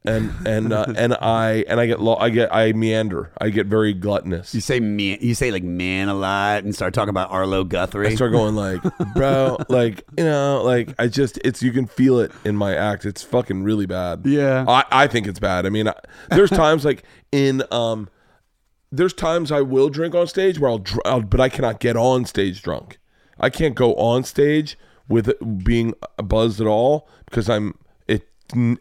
and and uh, and I and I get lo- I get I meander. I get very gluttonous. You say man, you say like man a lot, and start talking about Arlo Guthrie. I start going like, bro, like you know, like I just it's you can feel it in my act. It's fucking really bad. Yeah. I I think it's bad. I mean, I, there's times like in um, there's times I will drink on stage where I'll, dr- I'll but I cannot get on stage drunk. I can't go on stage with being buzzed at all because I'm it.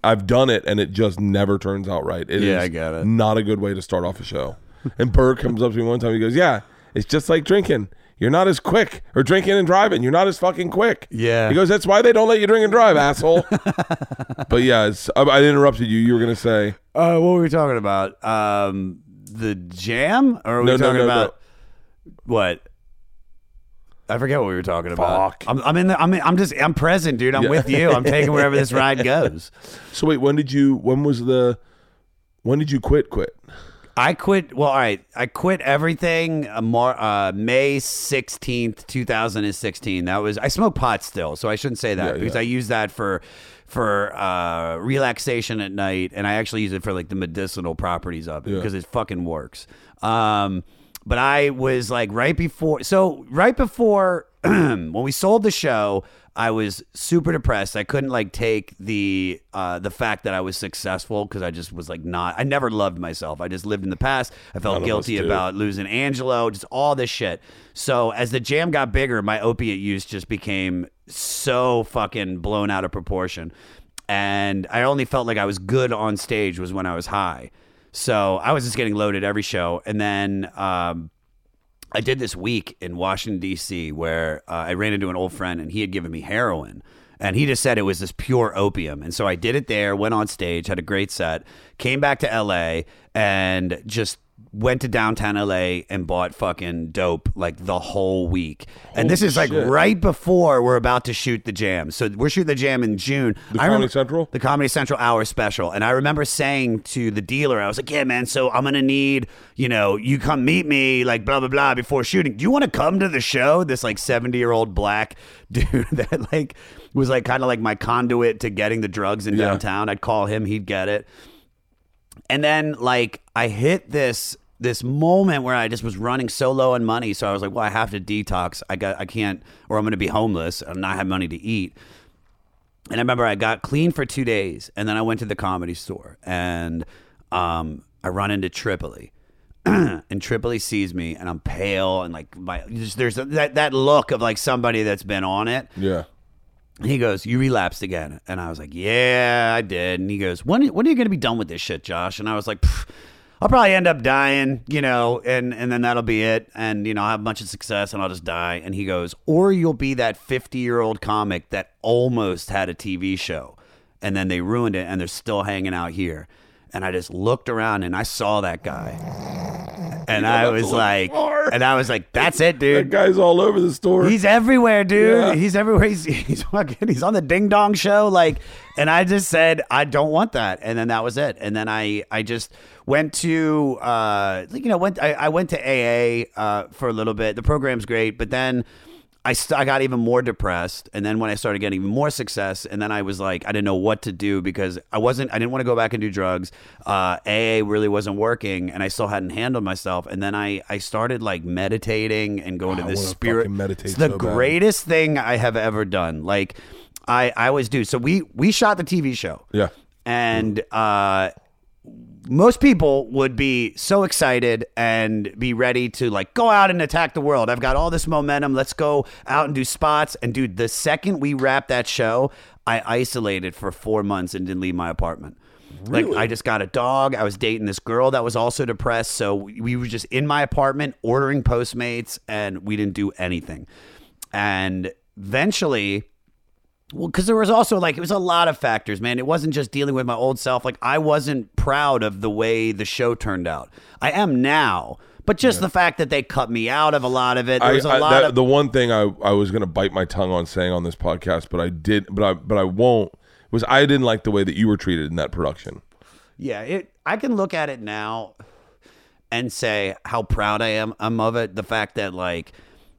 I've done it and it just never turns out right. It Yeah, is I get it. Not a good way to start off a show. And Berg comes up to me one time. He goes, "Yeah, it's just like drinking. You're not as quick, or drinking and driving. You're not as fucking quick." Yeah. He goes, "That's why they don't let you drink and drive, asshole." but yeah, it's, I, I interrupted you. You were gonna say Uh, what were we talking about? Um, the jam, or are we No, no, talking no, about what? I forget what we were talking about. Fuck. I'm, I'm in the. I'm. In, I'm just. I'm present, dude. I'm Yeah. with you. I'm taking wherever this ride goes. so. Wait, when did you? When was the? When did you quit? Quit? I quit. Well, all right. I quit everything. Uh, Mar- uh, May sixteenth, two thousand and sixteen. That was. I smoke pot still, so I shouldn't say that Yeah, because yeah. I use that for for uh, relaxation at night, and I actually use it for like the medicinal properties of it Yeah. because it fucking works. Um, but I was like right before. So right before when we sold the show. I was super depressed. I couldn't like take the uh, the fact that I was successful because I just was like not. I never loved myself. I just lived in the past. I felt None guilty about losing Angelo, just all this shit. So as the jam got bigger, my opiate use just became so fucking blown out of proportion, and I only felt like I was good on stage was when I was high. So I was just getting loaded every show, and then. Um, I did this week in Washington D.C. where uh, I ran into an old friend and he had given me heroin, and he just said it was this pure opium. And so I did it there, went on stage, had a great set, came back to L.A. and just went to downtown LA and bought fucking dope like the whole week. and this is like shit. right before we're about to shoot the jam. So we're shooting the jam in June. The Comedy remember- Central? the Comedy Central hour special. And I remember saying to the dealer, I was like, yeah, man, so I'm going to need, you know, you come meet me, like, blah, blah, blah, before shooting. Do you want to come to the show? This like 70 year old black dude that like was like kind of like my conduit to getting the drugs in Yeah. downtown. I'd call him, he'd get it. And then like I hit this this moment where I just was running so low on money. So I was like, well, I have to detox. I got I can't or I'm gonna be homeless and not have money to eat. And I remember I got clean for two days, and then I went to the comedy store, and um, I run into Tripoli, and Tripoli sees me, and I'm pale, and like my just, there's that that look of like somebody that's been on it. Yeah. And he goes, "You relapsed again," and I was like, "Yeah, I did." And he goes, "When when are you going to be done with this shit, Josh?" And I was like. "Pff, I'll probably end up dying, you know, and, and then that'll be it. And, you know, I'll have a bunch of success and I'll just die. And he goes, or you'll be that 50 year old comic that almost had a TV show and then they ruined it and they're still hanging out here. And I just looked around and I saw that guy. And I was like, and I was like, that's it, dude. That guy's all over the store. He's everywhere, dude. Yeah. He's everywhere. He's he's fucking. He's on the Ding Dong Show, like. And I just said, I don't want that, and then that was it. And then I I just went to uh you know went I, I went to AA uh for a little bit. The program's great, but then. I, st- I got even more depressed and then when I started getting even more success and then I was like I didn't know what to do because I wasn't I didn't want to go back and do drugs. Uh, AA really wasn't working and I still hadn't handled myself and then I I started like meditating and going to this spirit meditate it's the so greatest thing I have ever done. Like I I always do. So we we shot the TV show. Yeah. and uh most people would be so excited and be ready to like go out and attack the world. I've got all this momentum. Let's go out and do spots. And dude, the second we wrapped that show, I isolated for four months and didn't leave my apartment. Like I just got a dog. I was dating this girl that was also depressed, so we we were just in my apartment ordering Postmates, and we didn't do anything. And eventually, well, because there was also like it was a lot of factors, man. It wasn't just dealing with my old self. Like I wasn't proud of the way the show turned out. I am now, but just the fact that they cut me out of a lot of it. There I, was a I- lot that- of the one thing I, I was gonna bite my tongue on saying on this podcast, but I did, but I but I won't. Was I didn't like the way that you were treated in that production. yeah. It. I can look at it now and say how proud I am I'm of it. The fact that like.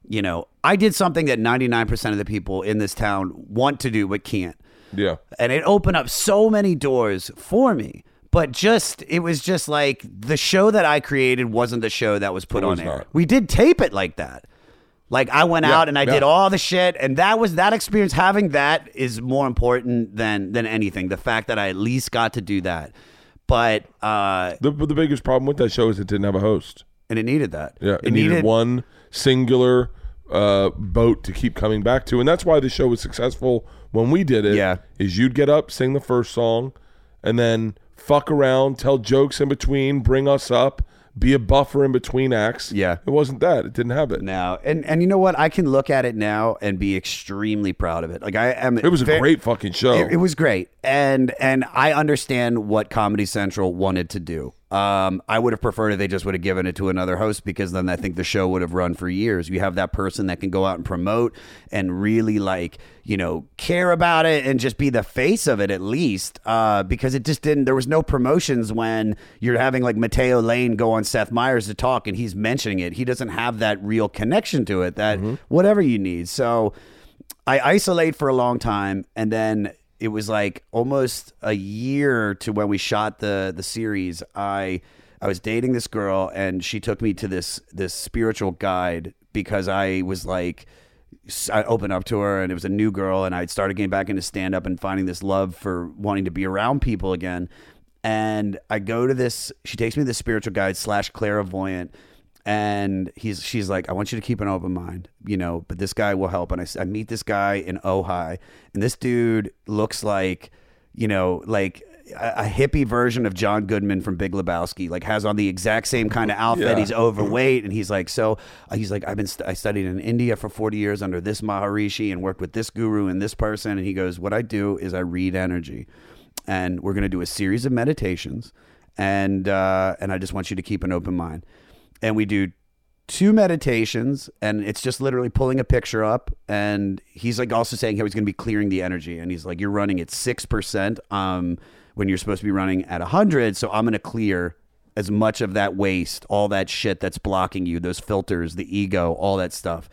You know, I did something that 99% of the people in this town want to do but can't. Yeah. and it opened up so many doors for me. But just it was just like the show that I created wasn't the show that was put It on air. not. We did tape it like that. Like I went Yeah, out and I yeah. did all the shit, and that was that experience. Having that is more important than than anything. The fact that I at least got to do that, but uh, The but the biggest problem with that show is it didn't have a host. and it needed that. Yeah, it, needed, one singular uh, boat to keep coming back to, and that's why the show was successful when we did it. Yeah. is you'd get up, sing the first song, and then fuck around, tell jokes in between, bring us up, be a buffer in between acts. Yeah. it wasn't that. It didn't have it. now, and and you know what? I can look at it now and be extremely proud of it. Like I am. It was a ve- great fucking show. It, it was great, and and I understand what Comedy Central wanted to do. Um, I would have preferred if they just would have given it to another host because then I think the show would have run for years. You have that person that can go out and promote and really like you know care about it and just be the face of it at least. Uh, because it just didn't. There was no promotions when you're having like Matteo Lane go on Seth Meyers to talk and he's mentioning it. He doesn't have that real connection to it. That whatever you need. So. I isolate for a long time, and then it was like almost a year to when we shot the the series. I I was dating this girl, and she took me to this this spiritual guide because I was like. I opened up to her, and it was a new girl, and I started getting back into stand up and finding this love for wanting to be around people again. And I go to this. She takes me to the spiritual guide slash clairvoyant, and he's she's like, I want you to keep an open mind, you know, but this guy will help. And i, I meet this guy in Ojai, and this dude looks like, you know, like a, a hippie version of John Goodman from Big Lebowski, like has on the exact same kind of outfit. Yeah. He's overweight, and he's like, so uh, he's like, I've been st- I studied in India for forty years under this Maharishi and worked with this guru and this person, and he goes, what I do is I read energy, and we're gonna do a series of meditations, and uh, and I just want you to keep an open mind and we do two meditations and it's just literally pulling a picture up and he's like also saying how he's going to be clearing the energy and he's like you're running at 6% um when you're supposed to be running at 100 so i'm going to clear as much of that waste all that shit that's blocking you those filters the ego all that stuff.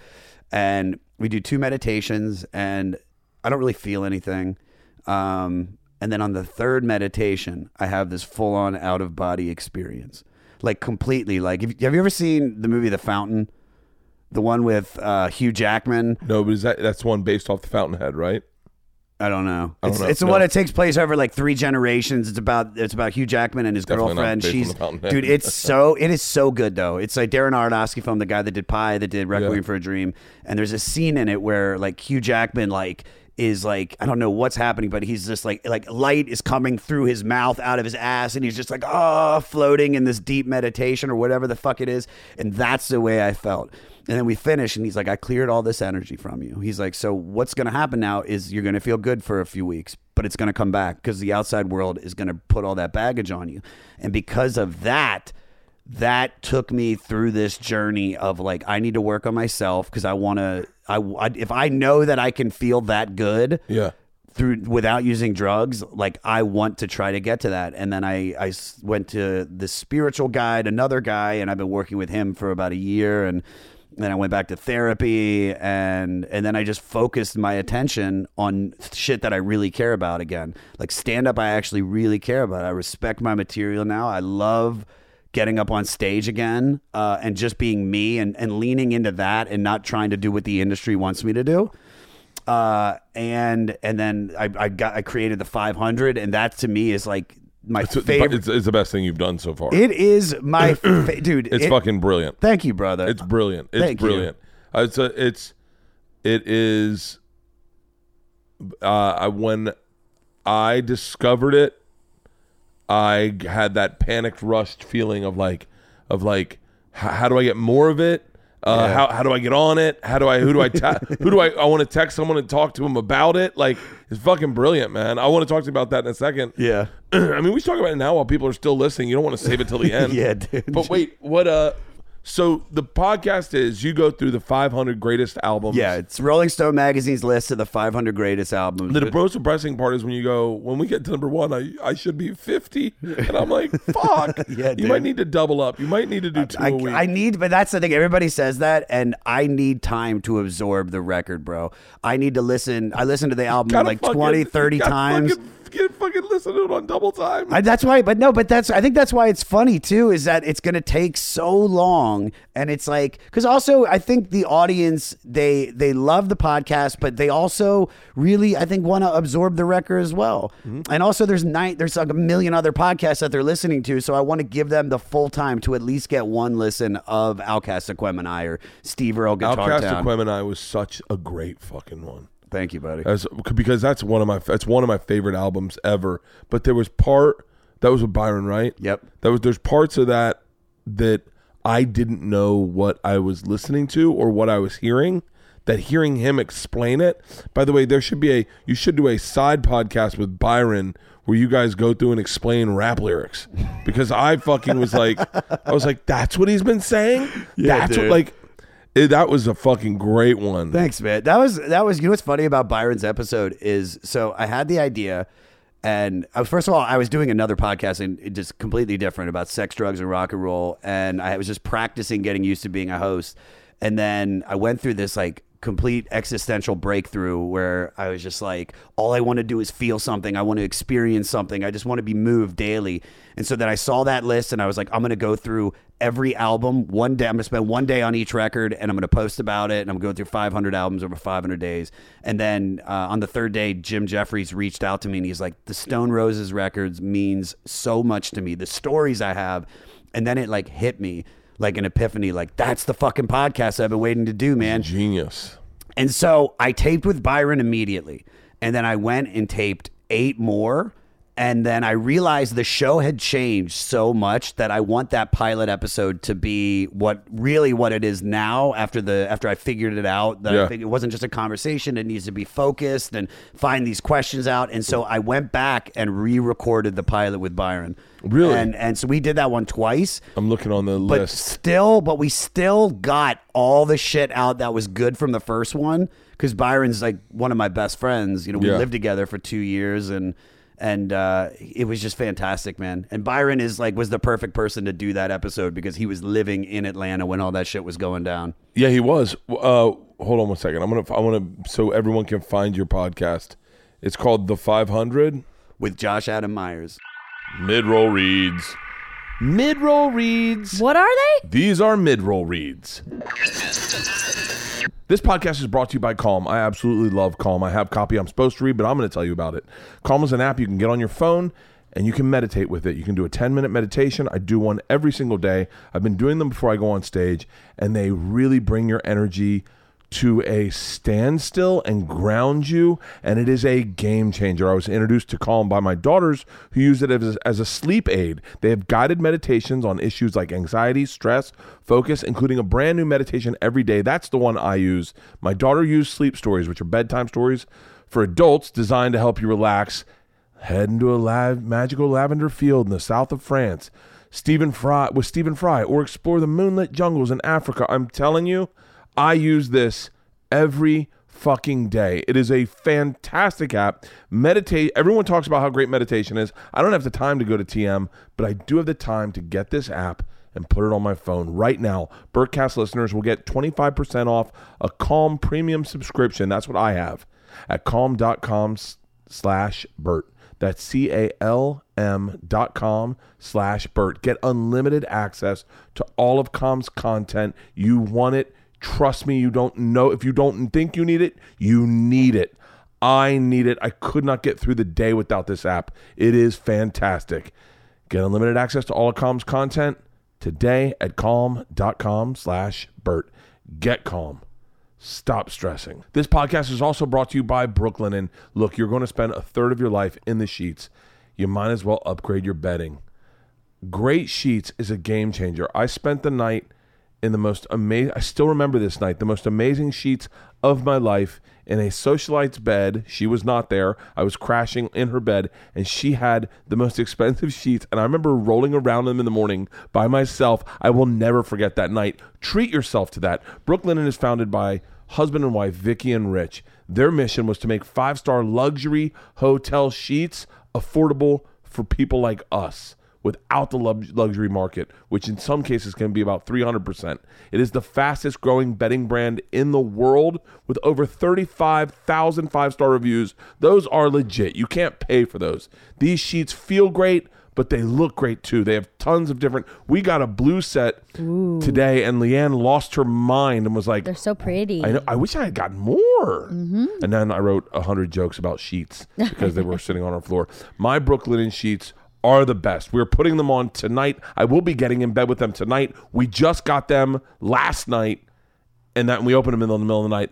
And we do two meditations and i don't really feel anything um and then on the third meditation i have this full-on out-of-body experience like completely like have have you ever seen the movie the fountain the one with uh, hugh jackman no, but is that that's one based off the Fountainhead, right? I don't know. I don't it's know. it's the No. one that takes place over like three generations. It's about it's about Hugh Jackman and his Definitely girlfriend. She's dude. It's so it is so good though. It's like Darren Aronofsky film, the guy that did Pi, that did Requiem Yeah. for a Dream, and there's a scene in it where like Hugh Jackman like is like I don't know what's happening, but he's just like like light is coming through his mouth out of his ass, and he's just like ah floating in this deep meditation or whatever the fuck it is, and that's the way I felt. And then we finish, and he's like, I cleared all this energy from you. He's like, So what's to happen now is you're to feel good for a few weeks, but it's to come back because the outside world is to put all that baggage on you. And because of that, that took me through this journey of like, I need to work on myself because I want to. I, I if I know that I can feel that good, Yeah. through without using drugs like i want to try to get to that. And then I I went to the spiritual guide another guy and i've been working with him for about a year. And then i went back to therapy and and then i just focused my attention on shit that i really care about again. Like stand up i actually really care about. I respect my material now. I love getting up on stage again uh, and just being me and, and leaning into that and not trying to do what the industry wants me to do uh, and and then I, I got I created the 500, and that to me is like my It's, favorite. it's, it's the best thing you've done so far. it is my fa- dude. it's it- fucking brilliant. Thank you, brother. It's brilliant. It's Thank brilliant. Uh, It's a, it's it is uh I- when I discovered it I had that panicked rushed feeling of like of like how, how do I get more of it? Uh, Yeah. how, how do I get on it? How do I who do I ta- who do I I want to text someone and talk to them about it? Like it's fucking brilliant, man. I want to talk to you about that in a second. yeah. I mean, we should talk about it now while people are still listening. You don't want to save it till the end. Yeah, dude. But wait, what? Uh, so the podcast is you go through the 500 greatest albums. Yeah, it's Rolling Stone magazine's list of the 500 greatest albums. The most depressing part is when you go when we get to number one, I I should be 50, and I'm like, fuck. Yeah, you dude. might need to double up. You might need to do two I, a week. I need, but that's the thing. Everybody says that, and I need time to absorb the record, bro. I need to listen. I listen to the album like fucking- 20, 30 times. Fucking, get fucking listen to it on double time. I, that's why, but no, but that's I think that's why it's funny too. Is that it's going to take so long, and it's like because also I think the audience they they love the podcast, but they also really I think want to absorb the record as well. Mm-hmm. And also there's nine there's like a million other podcasts that they're listening to, so I want to give them the full time to at least get one listen of OutKast Aquemini or Steve Earle Guitar Outcast Town. Aquemini was such a great fucking one. Thank you, buddy. As, because that's one of my that's one of my favorite albums ever. But there was part that was with Byron, right? Yep. That was there's parts of that that I didn't know what I was listening to or what I was hearing. That hearing him explain it. By the way, there should be a you should do a side podcast with Byron where you guys go through and explain rap lyrics because I fucking was like I was like that's what he's been saying. Yeah, that's dude. what like it, that was a fucking great one. Thanks, man. That was that was. You know what's funny about Byron's episode is so I had the idea, and uh, first of all, I was doing another podcast and just completely different about sex, drugs, and rock and roll, and I was just practicing getting used to being a host, and then I went through this like complete existential breakthrough where I was just like, all I want to do is feel something. I want to experience something. I just want to be moved daily. And so then I saw that list and I was like, I'm going to go through every album one day. I'm going to spend one day on each record and I'm going to post about it. And I'm going to go through 500 albums over 500 days. And then uh, on the third day, Jim Jefferies reached out to me and he's like, the Stone Roses records means so much to me. The stories I have. And then it like hit me like an epiphany, like that's the fucking podcast I've been waiting to do, man. Genius. And so I taped with Byron immediately. And then I went and taped eight more. And then I realized the show had changed so much that I want that pilot episode to be what really what it is now after the after I figured it out. That Yeah. I think it wasn't just a conversation, it needs to be focused and find these questions out. And so I went back and re-recorded the pilot with Byron. Really? And and so we did that one twice I'm looking on the but list. still, but we still got all the shit out that was good from the first one because Byron's like one of my best friends. You know, we Yeah. lived together for two years and and uh, it was just fantastic, man. And Byron is like was the perfect person to do that episode because he was living in Atlanta when all that shit was going down. Yeah, he was. Uh, hold on one second. I'm gonna. I want to so everyone can find your podcast. It's called The 500 With Josh Adam Meyers. Mid Roll Reads. Mid Roll Reads. What are they? These are mid roll reads. This podcast is brought to you by Calm. I absolutely love Calm. I have copy I'm supposed to read, but I'm going to tell you about it. Calm is an app you can get on your phone and you can meditate with it. You can do a 10 minute meditation. I do one every single day. I've been doing them before I go on stage, and they really bring your energy to a standstill and ground you, and it is a game changer. I was introduced to Calm by my daughters who use it as, as a sleep aid. They have guided meditations on issues like anxiety, stress, focus, including a brand new meditation every day. That's the one I use. My daughter used sleep stories, which are bedtime stories for adults designed to help you relax. Head into a magical lavender field in the south of France. Stephen Fry with Stephen Fry, or explore the moonlit jungles in Africa. I'm telling you, I use this every fucking day. It is a fantastic app. Meditate. Everyone talks about how great meditation is. I don't have the time to go to TM, but I do have the time to get this app and put it on my phone right now. Bertcast listeners will get 25% off a Calm premium subscription. That's what I have at calm.com slash Bert. That's C A L M dot com slash Bert. Get unlimited access to all of Calm's content. You want it. Trust me, you don't know. If you don't think you need it, you need it. I need it. I could not get through the day without this app. It is fantastic. Get unlimited access to all of Calm's content today at calm.com slash Bert. Get calm. Stop stressing. This podcast is also brought to you by Brooklinen. And look, you're going to spend a third of your life in the sheets. You might as well upgrade your bedding. Great Sheets is a game changer. I spent the night in the most amazing, I still remember this night, the most amazing sheets of my life in a socialite's bed. She was not there. I was crashing in her bed, and she had the most expensive sheets. And I remember rolling around them in the morning by myself. I will never forget that night. Treat yourself to that. Brooklinen is founded by husband and wife, Vicky and Rich. Their mission was to make five star luxury hotel sheets affordable for people like us without the luxury market, which in some cases can be about 300%. It is the fastest growing bedding brand in the world with over 35,000 five star reviews. Those are legit. You can't pay for those. These sheets feel great. But they look great too. They have tons of different. We got a blue set today, and Leanne lost her mind and was like, They're so pretty. I know. I wish I had gotten more. Mm-hmm. And then I wrote a hundred jokes about sheets because they were sitting on our floor. My Brooklinen sheets are the best. We're putting them on tonight. I will be getting in bed with them tonight. We just got them last night, and then we opened them in the middle of the night.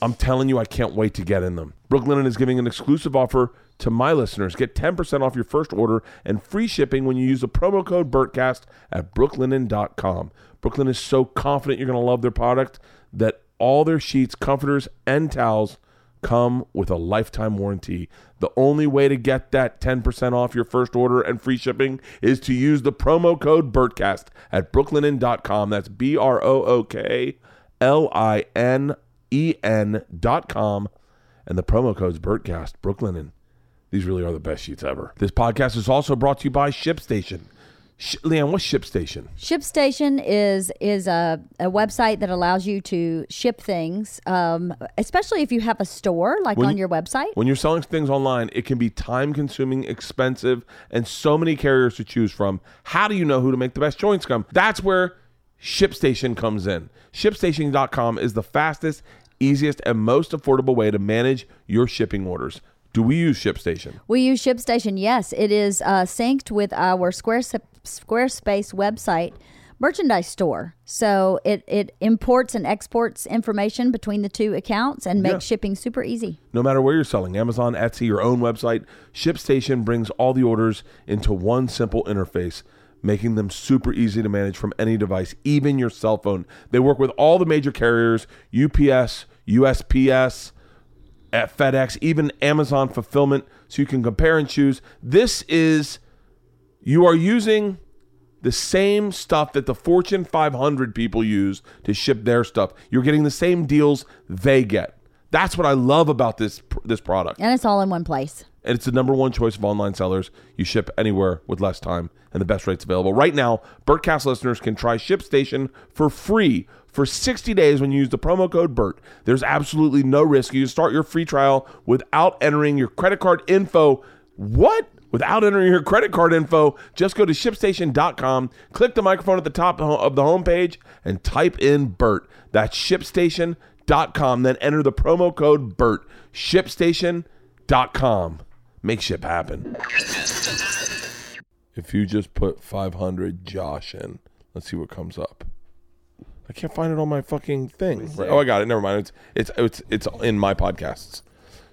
I'm telling you, I can't wait to get in them. Brooklinen is giving an exclusive offer to my listeners. Get 10% off your first order and free shipping when you use the promo code BERTCAST at brooklinen.com. Brooklinen is so confident you're going to love their product that all their sheets, comforters, and towels come with a lifetime warranty. The only way to get that 10% off your first order and free shipping is to use the promo code BERTCAST at brooklinen.com. That's B R O O K L I N E N.com. And the promo code's BERTCAST, Brooklinen. These really are the best sheets ever. This podcast is also brought to you by ShipStation. Sh- Leanne, what's ShipStation? ShipStation is is a, a website that allows you to ship things, um, especially if you have a store like When on you- your website. When you're selling things online, it can be time consuming, expensive, and so many carriers to choose from. How do you know who to make the best joints come? That's where ShipStation comes in. ShipStation.com is the fastest, easiest, and most affordable way to manage your shipping orders. Do we use ShipStation? We use ShipStation. Yes, it is uh, synced with our Squares- Squarespace website merchandise store. So it, it imports and exports information between the two accounts and makes Yeah. shipping super easy. No matter where you're selling, Amazon, Etsy, your own website, ShipStation brings all the orders into one simple interface, making them super easy to manage from any device, even your cell phone. They work with all the major carriers UPS, USPS, at FedEx, even Amazon fulfillment, so you can compare and choose. This is, you are using the same stuff that the Fortune 500 people use to ship their stuff. You're getting the same deals they get. That's what I love about this this product. And it's all in one place. And it's the number one choice of online sellers. You ship anywhere with less time and the best rates available. Right now, Bertcast listeners can try ShipStation for free for 60 days when you use the promo code BERT. There's absolutely no risk. You start your free trial without entering your credit card info. What? Without entering your credit card info, just go to shipstation.com, click the microphone at the top of the homepage, and type in BERT. That's ShipStation.com. Then enter the promo code BERT. ShipStation.com. Make ship happen. If you just put 500 Josh in, let's see what comes up. I can't find it on my fucking thing. Right. Oh, I got it. Never mind. It's it's it's it's in my podcasts.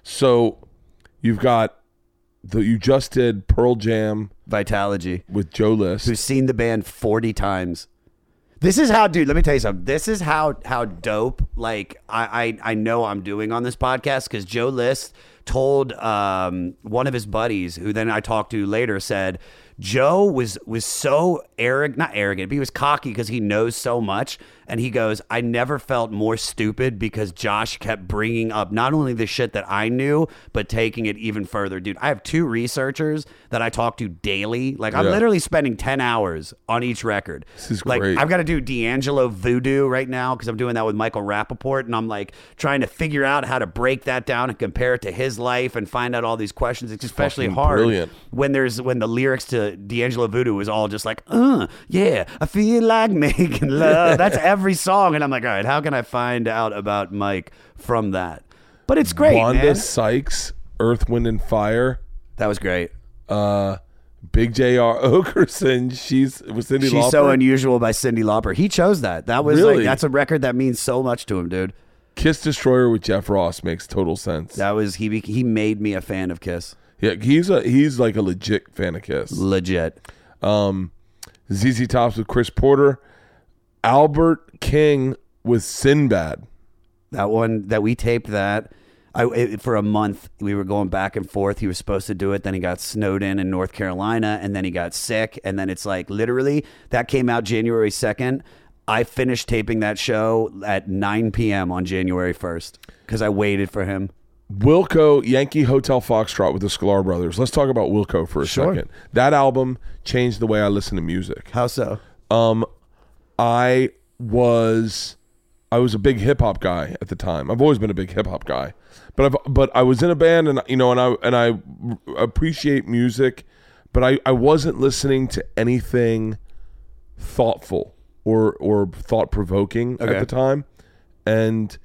So you've got the you just did Pearl Jam Vitalogy, with Joe List. who's seen the band 40 times. This is how, dude. Let me tell you something. This is how how dope. Like I I, I know I'm doing on this podcast because Joe List told um, one of his buddies, who then I talked to later, said Joe was was so arrogant, not arrogant, but he was cocky because he knows so much. And he goes, I never felt more stupid because Josh kept bringing up not only the shit that I knew, but taking it even further. Dude, I have two researchers that I talk to daily. Like I'm Yeah. literally spending 10 hours on each record. This is like great. I've got to do D'Angelo Voodoo right now because I'm doing that with Michael Rapaport. And I'm like trying to figure out how to break that down and compare it to his life and find out all these questions. It's especially fucking hard brilliant. when there's when the lyrics to D'Angelo Voodoo is all just like, uh, yeah, I feel like making love. That's every song. And I'm like, all right, how can I find out about Mike from that? But it's great, Wanda man. Sykes, Earth, Wind, and Fire. That was great. Uh, Big J.R. Oakerson. She's with Cyndi She's Lauper. so unusual by Cyndi Lauper. He chose that. That was Really? like that's a record that means so much to him, dude. Kiss Destroyer with Jeff Ross makes total sense. That was he. He made me a fan of Kiss. Yeah, he's a he's like a legit fan of Kiss. Legit. Um, ZZ Tops with Chris Porter, Albert King with Sinbad. That one that we taped that. I it, for a month we were going back and forth. He was supposed to do it, then he got snowed in in North Carolina, and then he got sick, and then it's like literally that came out January second. I finished taping that show at 9 p.m. on January 1st because I waited for him. Wilco Yankee Hotel Foxtrot with the Sklar Brothers. Let's talk about Wilco for a Sure. second. That album changed the way I listen to music. How so? Um, I was I was a big hip hop guy at the time. I've always been a big hip hop guy, but I've but I was in a band and you know and I and I appreciate music, but I I wasn't listening to anything thoughtful or or thought provoking Okay. at the time, and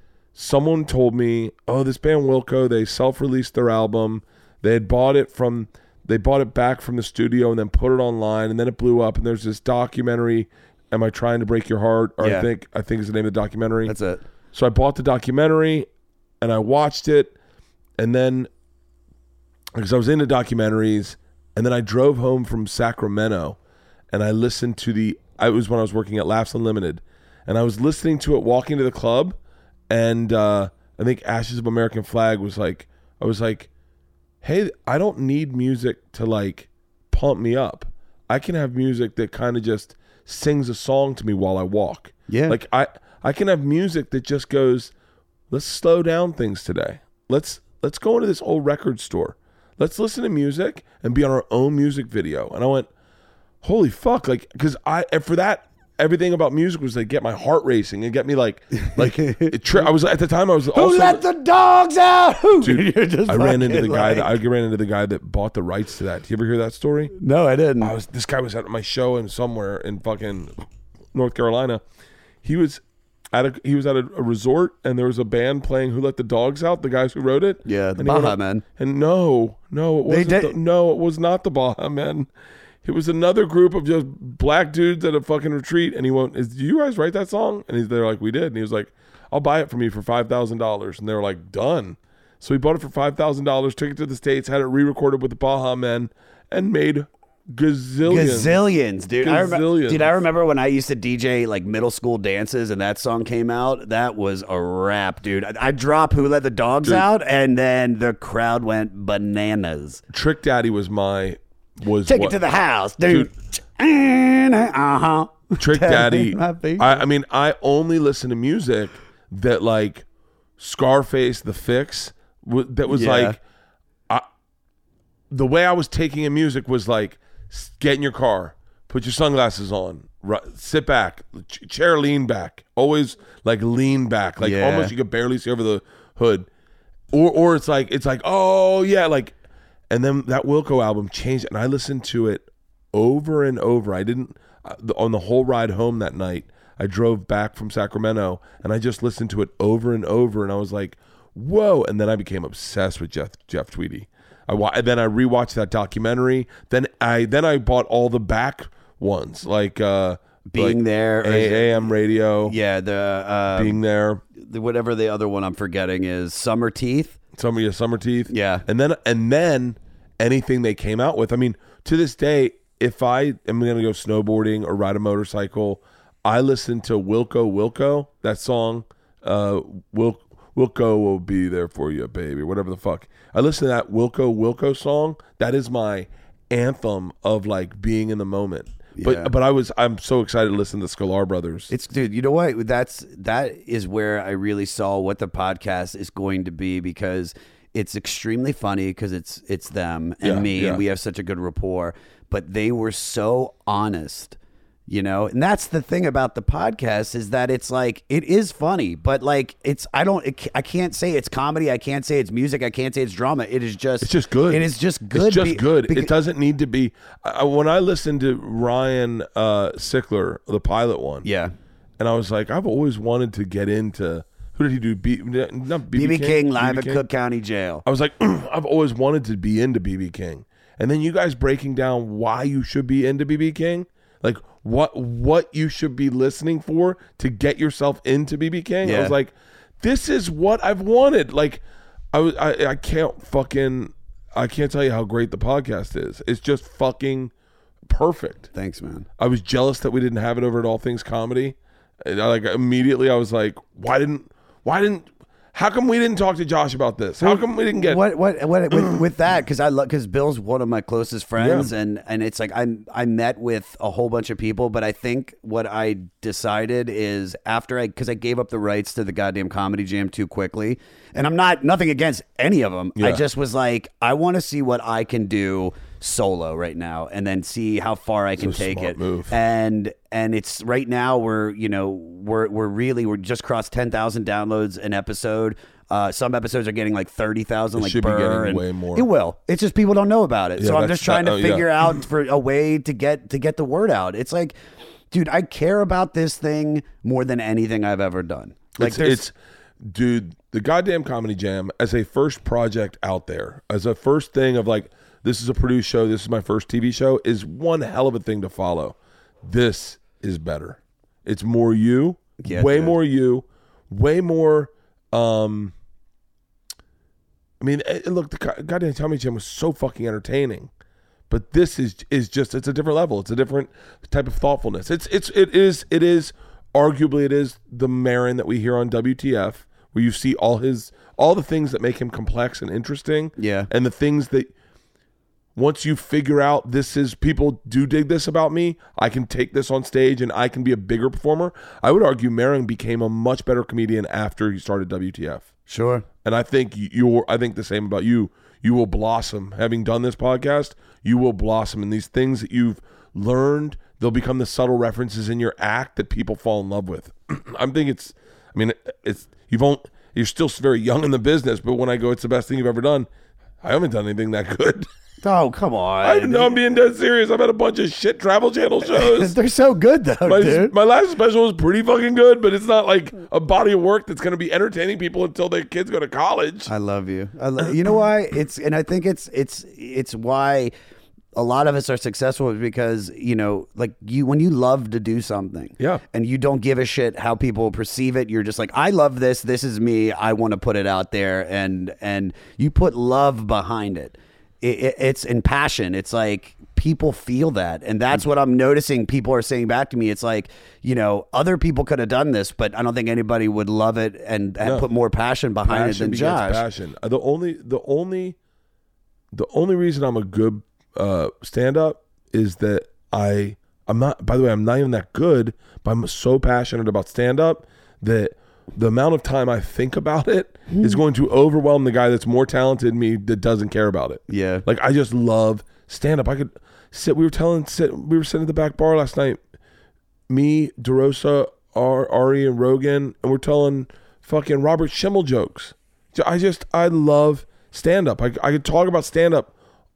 someone told me, "Oh, this band Wilco, they self-released their album. They had bought it from they bought it back from the studio and then put it online and then it blew up and there's this documentary Am I trying to break your heart? Or Yeah. I think I think is the name of the documentary. That's it. So I bought the documentary and I watched it and then because I was into documentaries and then I drove home from Sacramento and I listened to the I was when I was working at Laughs Unlimited and I was listening to it walking to the club and uh I think Ashes of American Flag was like I was like hey I don't need music to like pump me up. I can have music that kind of just sings a song to me while I walk. Yeah. Like I I can have music that just goes let's slow down things today. Let's let's go into this old record store. Let's listen to music and be on our own music video. And I went, holy fuck! Like, because I for that everything about music was like get my heart racing and get me like like it tri- I was at the time I was Who let the dogs out? Who? Dude, I ran into the fucking guy like- that I ran into the guy that bought the rights to that. Do you ever hear that story? no, I didn't. I was this guy was at my show in somewhere in fucking North Carolina. He was at a he was at a, a resort and there was a band playing Who Let the Dogs Out. The guys who wrote it. Yeah, the And he went Baha up- Men. And no, no, it wasn't. did- the- no, it was not the Baha Men. It was another group of just black dudes at a fucking retreat. And he went, "Is do you guys write that song?" And he's they're like, "We did." And he was like, "I'll buy it from you for five thousand dollars." And they were like, "Done." So he bought it for five thousand dollars, took it to the states, had it re-recorded with the Baha Men, and made gazillions. Gazillions, dude. I remember, dude, I remember when I used to DJ like middle school dances and that song came out. That was a rap, dude. I, I drop Who Let the Dogs Out, and then the crowd went bananas. Trick Daddy was my was Take what, it to the house, dude. Uh huh. Trick Daddy. I, I mean, I only listen to music that like Scarface, The Fix, that was Yeah. like, I, the way I was taking in music was like, get in your car, put your sunglasses on, sit back, ch- chair lean back, always like lean back, like Yeah. almost you could barely see over the hood, or or it's like it's like oh yeah, like, and then that Wilco album changed, and I listened to it over and over. I didn't uh, on the whole ride home that night. I drove back from Sacramento and I just listened to it over and over and I was like, whoa! And then I became obsessed with Jeff Jeff Tweedy. I wa- then I rewatched that documentary. Then I then I bought all the back ones like uh, Being like There, or is it- AM radio, Yeah, the, uh, being there. the whatever the other one I'm forgetting is Summerteeth. Some of your summer teeth. Yeah. And then and then anything they came out with. I mean, to this day, if I am gonna go snowboarding or ride a motorcycle, I listen to Wilco Wilco, that song, uh Wil Wilco will be there for you, baby, whatever the fuck. I listen to that Wilco Wilco song. That is my anthem of like being in the moment. Yeah. But but I was I'm so excited to listen to the Sklar Brothers. It's dude, you know what? That's that is where I really saw what the podcast is going to be because it's extremely funny because it's it's them and Yeah, me yeah. and we have such a good rapport. But they were so honest, you know. And that's the thing about the podcast is that it's like it is funny, but like it's I don't it, I can't say it's comedy. I can't say it's music. I can't say it's drama. It is just It's just good. It is just good. It's just be- good. beca- it doesn't need to be. I, when I listened to Ryan uh, Sickler, the pilot one, yeah. and I was like, I've always wanted to get into. Who did he do? B, not BB, BB King, live at King? Cook County Jail. I was like, I've always wanted to be into BB King, and then you guys breaking down why you should be into BB King, like what what you should be listening for to get yourself into BB King. I was like, this is what I've wanted. Like, I was I, I can't fucking I can't tell you how great the podcast is. It's just fucking perfect. Thanks, man. I was jealous that we didn't have it over at All Things Comedy. And I, like immediately, I was like, why didn't why didn't how come we didn't talk to Josh about this? How come we didn't get what what what with, with that because I love because Bill's one of my closest friends Yeah. and and it's like I I met with a whole bunch of people but I think what I decided is after I because I gave up the rights to the goddamn comedy jam too quickly and I'm not nothing against any of them I just was like I want to see what I can do solo right now and then see how far I can take it move. and and it's right now we're you know we're we're really we're just crossed 10,000 downloads an episode uh, some episodes are getting like 30,000 like should be Burr, getting and way more. It will. It's just people don't know about it. Yeah, so I'm just trying that- to oh, yeah. figure out for a way to get to get the word out. It's like dude, I care about this thing more than anything I've ever done. Like it's, there's it's dude the goddamn comedy jam as a first project out there as a first thing of like this is a produced show. This is my first tv show. Is one hell of a thing to follow. This is better. It's more you Yeah, way dude. more you way more um i mean eh, look the goddamn comedy jam was so fucking entertaining but this is is just it's a different level. It's a different type of thoughtfulness. It's it's it is it is arguably it is the Marin that we hear on WTF where you see all his all the things that make him complex and interesting Yeah. and the things that once you figure out this is people do dig this about me I can take this on stage and I can be a bigger performer I would argue Marin became a much better comedian after he started WTF sure. and I think you're I think the same about you. You will blossom. Having done this podcast, you will blossom in these things that you've learned. They'll become the subtle references in your act that people fall in love with. I'm thinking it's I mean it's you've only you're still very young in the business, but when I go it's the best thing you've ever done, I haven't done anything that good. Oh, come on. I know I'm being dead serious. I've had a bunch of shit travel channel shows. They're so good though, My, dude. my last special was pretty fucking good, but it's not like a body of work that's going to be entertaining people until their kids go to college. I love you. I lo- you know why? It's and I think it's it's it's why a lot of us are successful is because you know like you when you love to do something Yeah. and you don't give a shit how people perceive it you're just like i love this this is me i want to put it out there and and you put love behind it, it, it it's in passion it's like people feel that and that's what i'm noticing people are saying back to me it's like you know other people could have done this but i don't think anybody would love it and, and No. put more passion behind passion it than josh passion. Uh, The only the only the only reason I'm a good uh, stand up is that I I'm not. By the way, I'm not even that good, but I'm so passionate about stand up that the amount of time I think about it hmm. is going to overwhelm the guy that's more talented than me that doesn't care about it. Yeah. Like I just love stand up. I could sit. We were telling. Sit. We were sitting at the back bar last night. Me, DeRosa, Ar- Ari, and Rogan, and we're telling fucking Robert Schimmel jokes. I just I love stand up. I I could talk about stand up.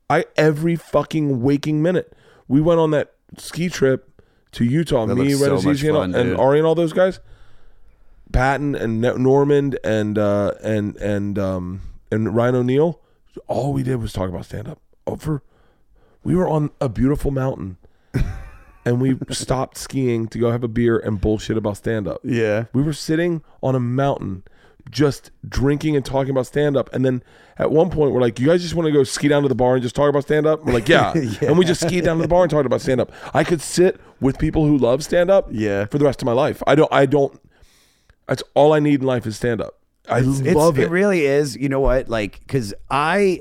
I every fucking waking minute. We went on that ski trip to Utah. That me, looks so much and, fun, and dude. Ari, and all those guys. Patton and Normand and uh, and and um, and Ryan O'Neill, All we did was talk about stand up. Over, we were on a beautiful mountain, and we stopped skiing to go have a beer and bullshit about stand up. Yeah. We were sitting on a mountain just drinking and talking about stand up. And then at one point, we're like, You guys just want to go ski down to the bar and just talk about stand up? We're like, yeah. And we just skied down to the bar and talked about stand up. I could sit with people who love stand up Yeah. for the rest of my life. I don't, I don't, that's all I need in life is stand up. I It's- love it. It really is. You know what? Like, because I,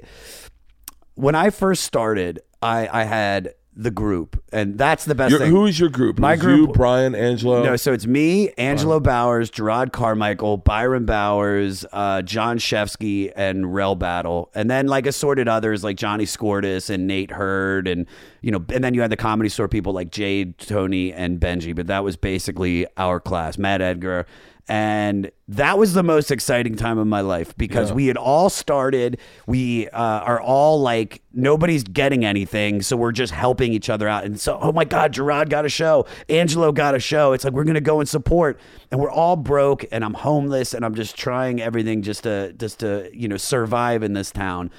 when I first started, I I had the group, and that's the best Your- thing. who is your group? My was You, group- Brian, Angelo. No, so it's me, Angelo Bowers, Jerrod Carmichael, Byron Bowers, uh, John Shefsky, and Rell Battle, and then like assorted others like Johnny Scortis and Nate Hurd, and you know, and then you had the comedy store people like Jade, Tony, and Benji. But that was basically our class, Matt Edgar. And that was the most exciting time of my life because Yeah. we had all started. We uh, are all like, nobody's getting anything. So we're just helping each other out. And so, oh my God, Jerrod got a show. Angelo got a show. It's like, we're going to go and support. And we're all broke and I'm homeless and I'm just trying everything just to, just to, you know, survive in this town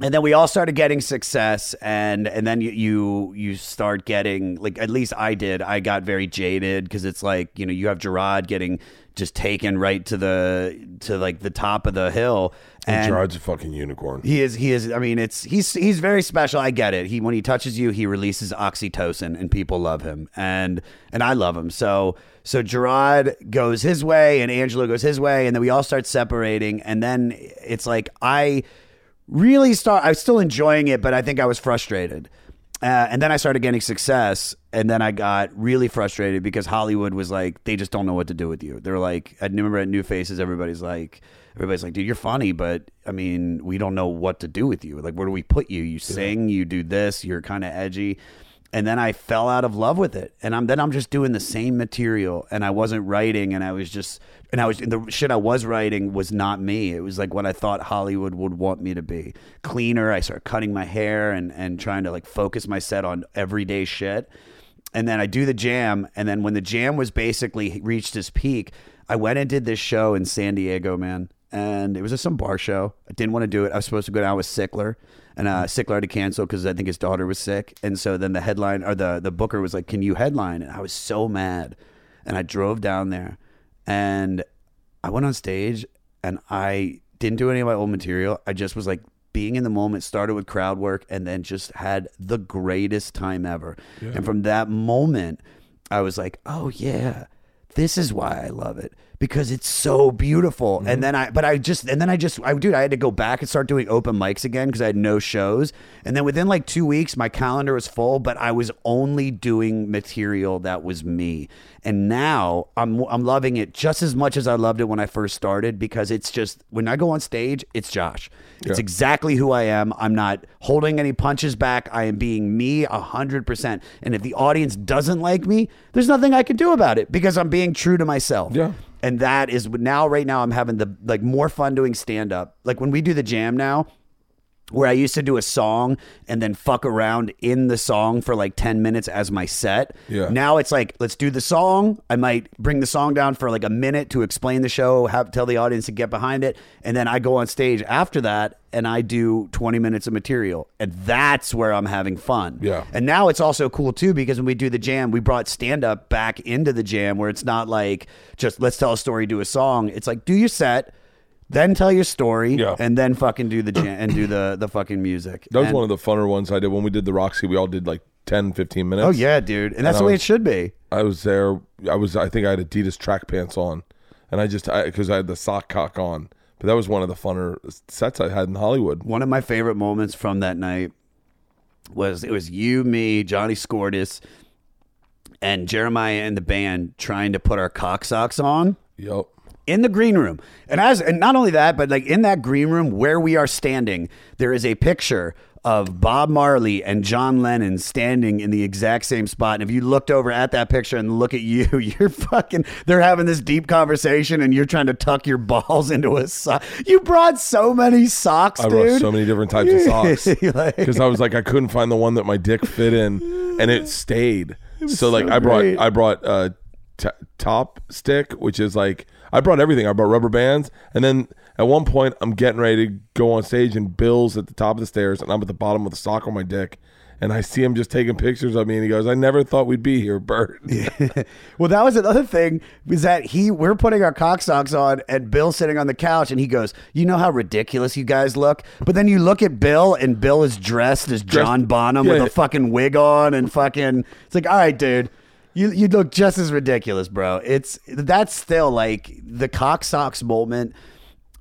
and then we all started getting success and and then you you, you start getting like at least I did I got very jaded because it's like you know you have Jerrod getting just taken right to the to like the top of the hill and Jerrod's a fucking unicorn. he is he is I mean it's he's he's very special I get it he when he touches you he releases oxytocin and people love him and and I love him so so Jerrod goes his way and Angelo goes his way and then we all start separating and then it's like I really start I was still enjoying it but I think I was frustrated uh, and then I started getting success, and then I got really frustrated because Hollywood was like, they just don't know what to do with you. They're like, I remember at New Faces, everybody's like, everybody's like, dude, you're funny, but I mean, we don't know what to do with you. Like, where do we put you? You sing, you do this, you're kind of edgy. And then I fell out of love with it, and I'm then I'm just doing the same material, and I wasn't writing, and I was just, and I was the shit I was writing was not me. It was like what I thought Hollywood would want me to be. Cleaner. I started cutting my hair and and trying to like focus my set on everyday shit. And then I do the jam, and then when the jam was basically reached its peak, I went and did this show in San Diego, man. And it was just some bar show. I didn't want to do it. I was supposed to go down with Sickler, and uh, Sickler had to cancel because I think his daughter was sick. And so then the headline or the the booker was like, "Can you headline?" And I was so mad. And I drove down there, and I went on stage, and I didn't do any of my old material. I just was like being in the moment. Started with crowd work, and then just had the greatest time ever. And from that moment, I was like, "Oh yeah." This is why I love it because it's so beautiful. And mm-hmm. then I, but I just, and then I just, I, dude, I had to go back and start doing open mics again because I had no shows. And then within like two weeks, my calendar was full, but I was only doing material that was me. And now I'm, I'm loving it just as much as I loved it when I first started because it's just, when I go on stage, it's Josh. It's Yeah. exactly who I am. I'm not holding any punches back. I am being me a hundred percent. And if the audience doesn't like me, there's nothing I can do about it because I'm being true to myself. Yeah. And that is now, right now, I'm having the like more fun doing stand up. Like when we do the jam now, where I used to do a song and then fuck around in the song for like 10 minutes as my set. Yeah. Now it's like, let's do the song. I might bring the song down for like a minute to explain the show, have tell the audience to get behind it. And then I go on stage after that and I do 20 minutes of material. And that's where I'm having fun. Yeah. And now it's also cool too because when we do the jam, we brought stand up back into the jam where it's not like just let's tell a story, do a song. It's like do your set, then tell your story, Yeah. and then fucking do the jam and do the the fucking music. That was And- one of the funner ones I did when we did the Roxy. We all did like 10, 15 minutes. Oh yeah, dude, and that's I the way was- it should be. I was there. I was. I think I had Adidas track pants on, and I just because I, had the sock cock on. But that was one of the funner sets I had in Hollywood. One of my favorite moments from that night was it was you, me, Johnny Scordis, and Jeremiah and the band trying to put our cock socks on. Yep. In the green room. And as and not only that, but like in that green room where we are standing, there is a picture of Bob Marley and John Lennon standing in the exact same spot. And if you looked over at that picture and look at you, you're fucking they're having this deep conversation and you're trying to tuck your balls into a sock. You brought so many socks, I dude. brought so many different types of socks Like- because I was like I couldn't find the one that my dick fit in, and it stayed. so like so I brought. I brought uh t- top stick, which is like I brought everything. I brought rubber bands, and then at one point I'm getting ready to go on stage, and Bill's at the top of the stairs, and I'm at the bottom with a sock on my dick. And I see him just taking pictures of me, and he goes, "I never thought we'd be here, Bert." Well, that was another thing was that he we're putting our cock socks on and Bill's sitting on the couch and he goes, "You know how ridiculous you guys look." But then you look at Bill and Bill is dressed as John Bonham Yeah. with a fucking wig on and fucking it's like, "All right, dude. You you look just as ridiculous, bro." It's that's still like the cock socks moment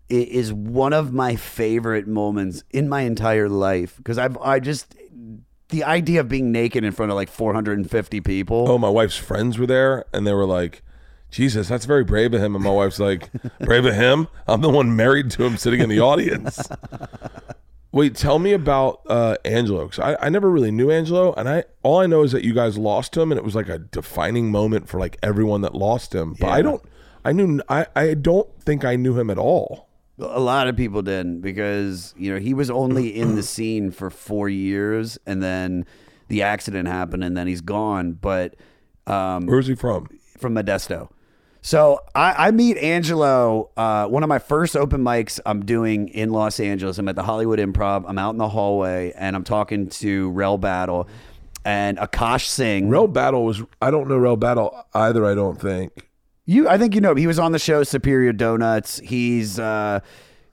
is one of my favorite moments in my entire life because I've I just the idea of being naked in front of like 450 people. oh, my wife's friends were there, and they were like, "Jesus, that's very brave of him." And my wife's like, "Brave of him? I'm the one married to him, sitting in the audience." Wait, tell me about uh, Angelo. 'cause I, I never really knew Angelo, and I all I know is that you guys lost him, and it was like a defining moment for like everyone that lost him. But I Yeah. don't, I knew, I, I don't think I knew him at all. A lot of people didn't because you know he was only in the scene for four years, and then the accident happened, and then he's gone. But um, Where's he from? from Modesto. So I, I meet Angelo. Uh, one of my first open mics I'm doing in Los Angeles. I'm at the Hollywood Improv. I'm out in the hallway and I'm talking to Rell Battle and Akash Singh. Rell Battle was. I don't know Rell Battle either. I don't think. You, I think you know. him. He was on the show Superior Donuts. He's uh,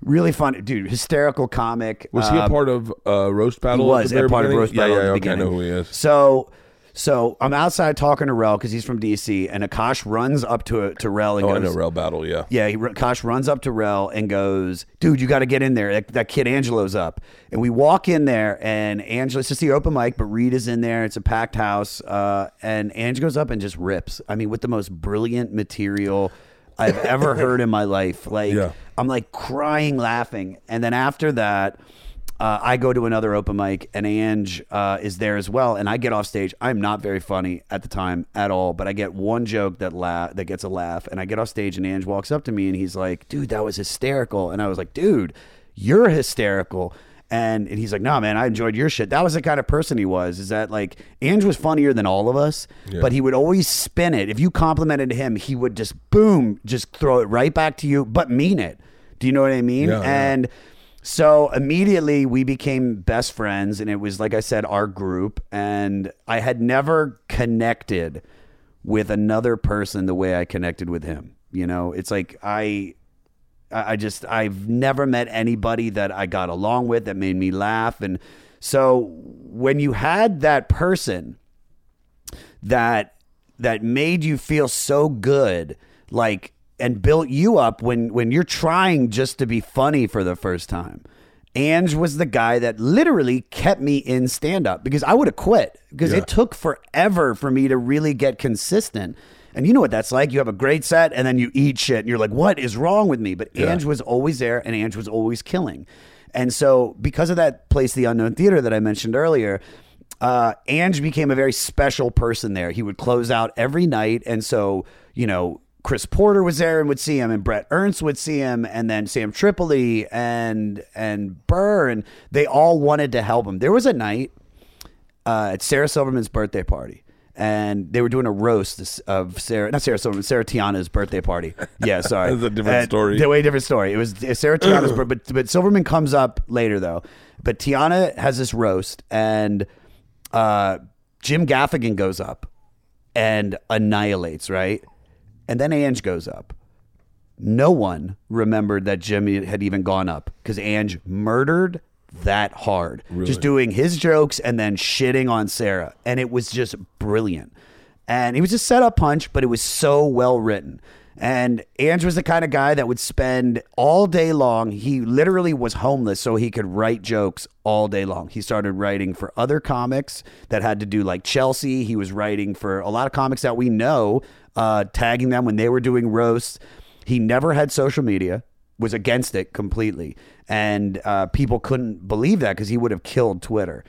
really fun, dude. Hysterical comic. Was he a Uh, part of uh, Roast Battle? He was a part of beginning? roast battle Yeah, yeah, okay, I know who he is. So, so I'm outside talking to Rell because he's from DC, and Akash runs up to to Rell and Oh, goes, I know Rell Battle. Yeah. Yeah, he, Akash runs up to Rell and goes, "Dude, you got to get in there. That, that kid Angelo's up." And we walk in there, and Angelo. It's just the open mic, but Reed is in there. It's a packed house, uh, and Ange goes up and just rips. I mean, with the most brilliant material I've ever heard in my life. Like, Yeah. I'm like crying, laughing, and then after that. Uh, I go to another open mic and Ange uh, is there as well, and I get off stage. I'm not very funny at the time at all, but I get one joke that la- that gets a laugh, and I get off stage and Ange walks up to me and he's like, "Dude, that was hysterical," and I was like, "Dude, you're hysterical." And, and he's like, "Nah, man, I enjoyed your shit." That was the kind of person he was. Is that like Ange was funnier than all of us, but he would always spin it. If you complimented him, he would just boom, just throw it right back to you, but mean it. Do you know what I mean? Yeah, yeah. So immediately we became best friends, and it was like I said, our group. And I had never connected with another person the way I connected with him. You know, it's like I I just I've never met anybody that I got along with that made me laugh. And so when you had that person that that made you feel so good like and built you up when when you're trying just to be funny for the first time Ange was the guy that literally kept me in stand up because I would have quit because Yeah. it took forever for me to really get consistent. And you know what that's like? You have a great set and then you eat shit and you're like, what is wrong with me? But Ange was always there and Ange was always killing. And so because of that place, the Unknown Theater that I mentioned earlier, uh, Ange became a very special person there. He would close out every night. And so, you know, Chris Porter was there and would see him, and Brett Ernst would see him, and then Sam Tripoli and and Burr, and they all wanted to help him. There was a night uh, at Sarah Silverman's birthday party, and they were doing a roast of Sarah, not Sarah Silverman, Sarah Tiana's birthday party. Yeah, sorry, That's a different Uh, story. Way different story. It was Sarah Tiana's birthday, but but Silverman comes up later though. But Tiana has this roast, and uh, Jim Gaffigan goes up and annihilates, right? And then Ange goes up. No one remembered that Jimmy had even gone up because Ange murdered that hard. Just doing his jokes and then shitting on Sarah. And it was just brilliant. And it was a setup punch, but it was so well written. And Ange was the kind of guy that would spend all day long. He literally was homeless so he could write jokes all day long. He started writing for other comics that had to do like Chelsea. He was writing for a lot of comics that we know, uh, tagging them when they were doing roasts. He never had social media, was against it completely. And uh, people couldn't believe that because he would have killed Twitter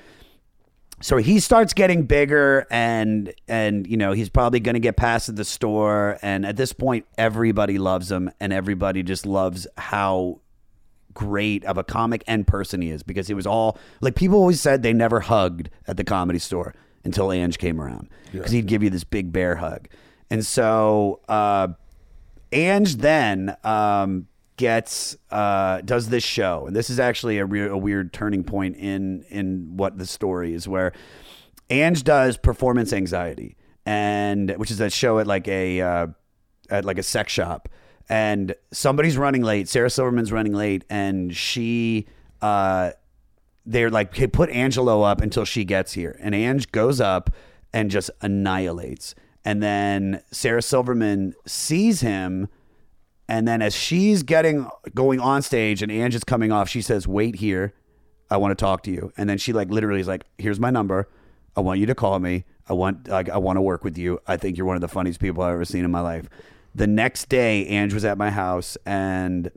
so he starts getting bigger and and you know he's probably going to get past at the store and at this point everybody loves him and everybody just loves how great of a comic and person he is because it was all like people always said they never hugged at the comedy store until Ange came around because he'd give you this big bear hug. And so uh, Ange then um, gets uh, does this show, and this is actually a, re- a weird turning point in in what the story is, where Ange does performance anxiety, and which is a show at like a uh, at like a sex shop, and somebody's running late. Sarah Silverman's running late, and she. Uh, they're like, hey, put Angelo up until she gets here. And Ange goes up and just annihilates. And then Sarah Silverman sees him. And then as she's getting going on stage and Ange is coming off, she says, Wait here. I want to talk to you. And then she like literally is like, Here's my number. I want you to call me. I want like I want to work with you. I think you're one of the funniest people I've ever seen in my life. The next day, Ange was at my house and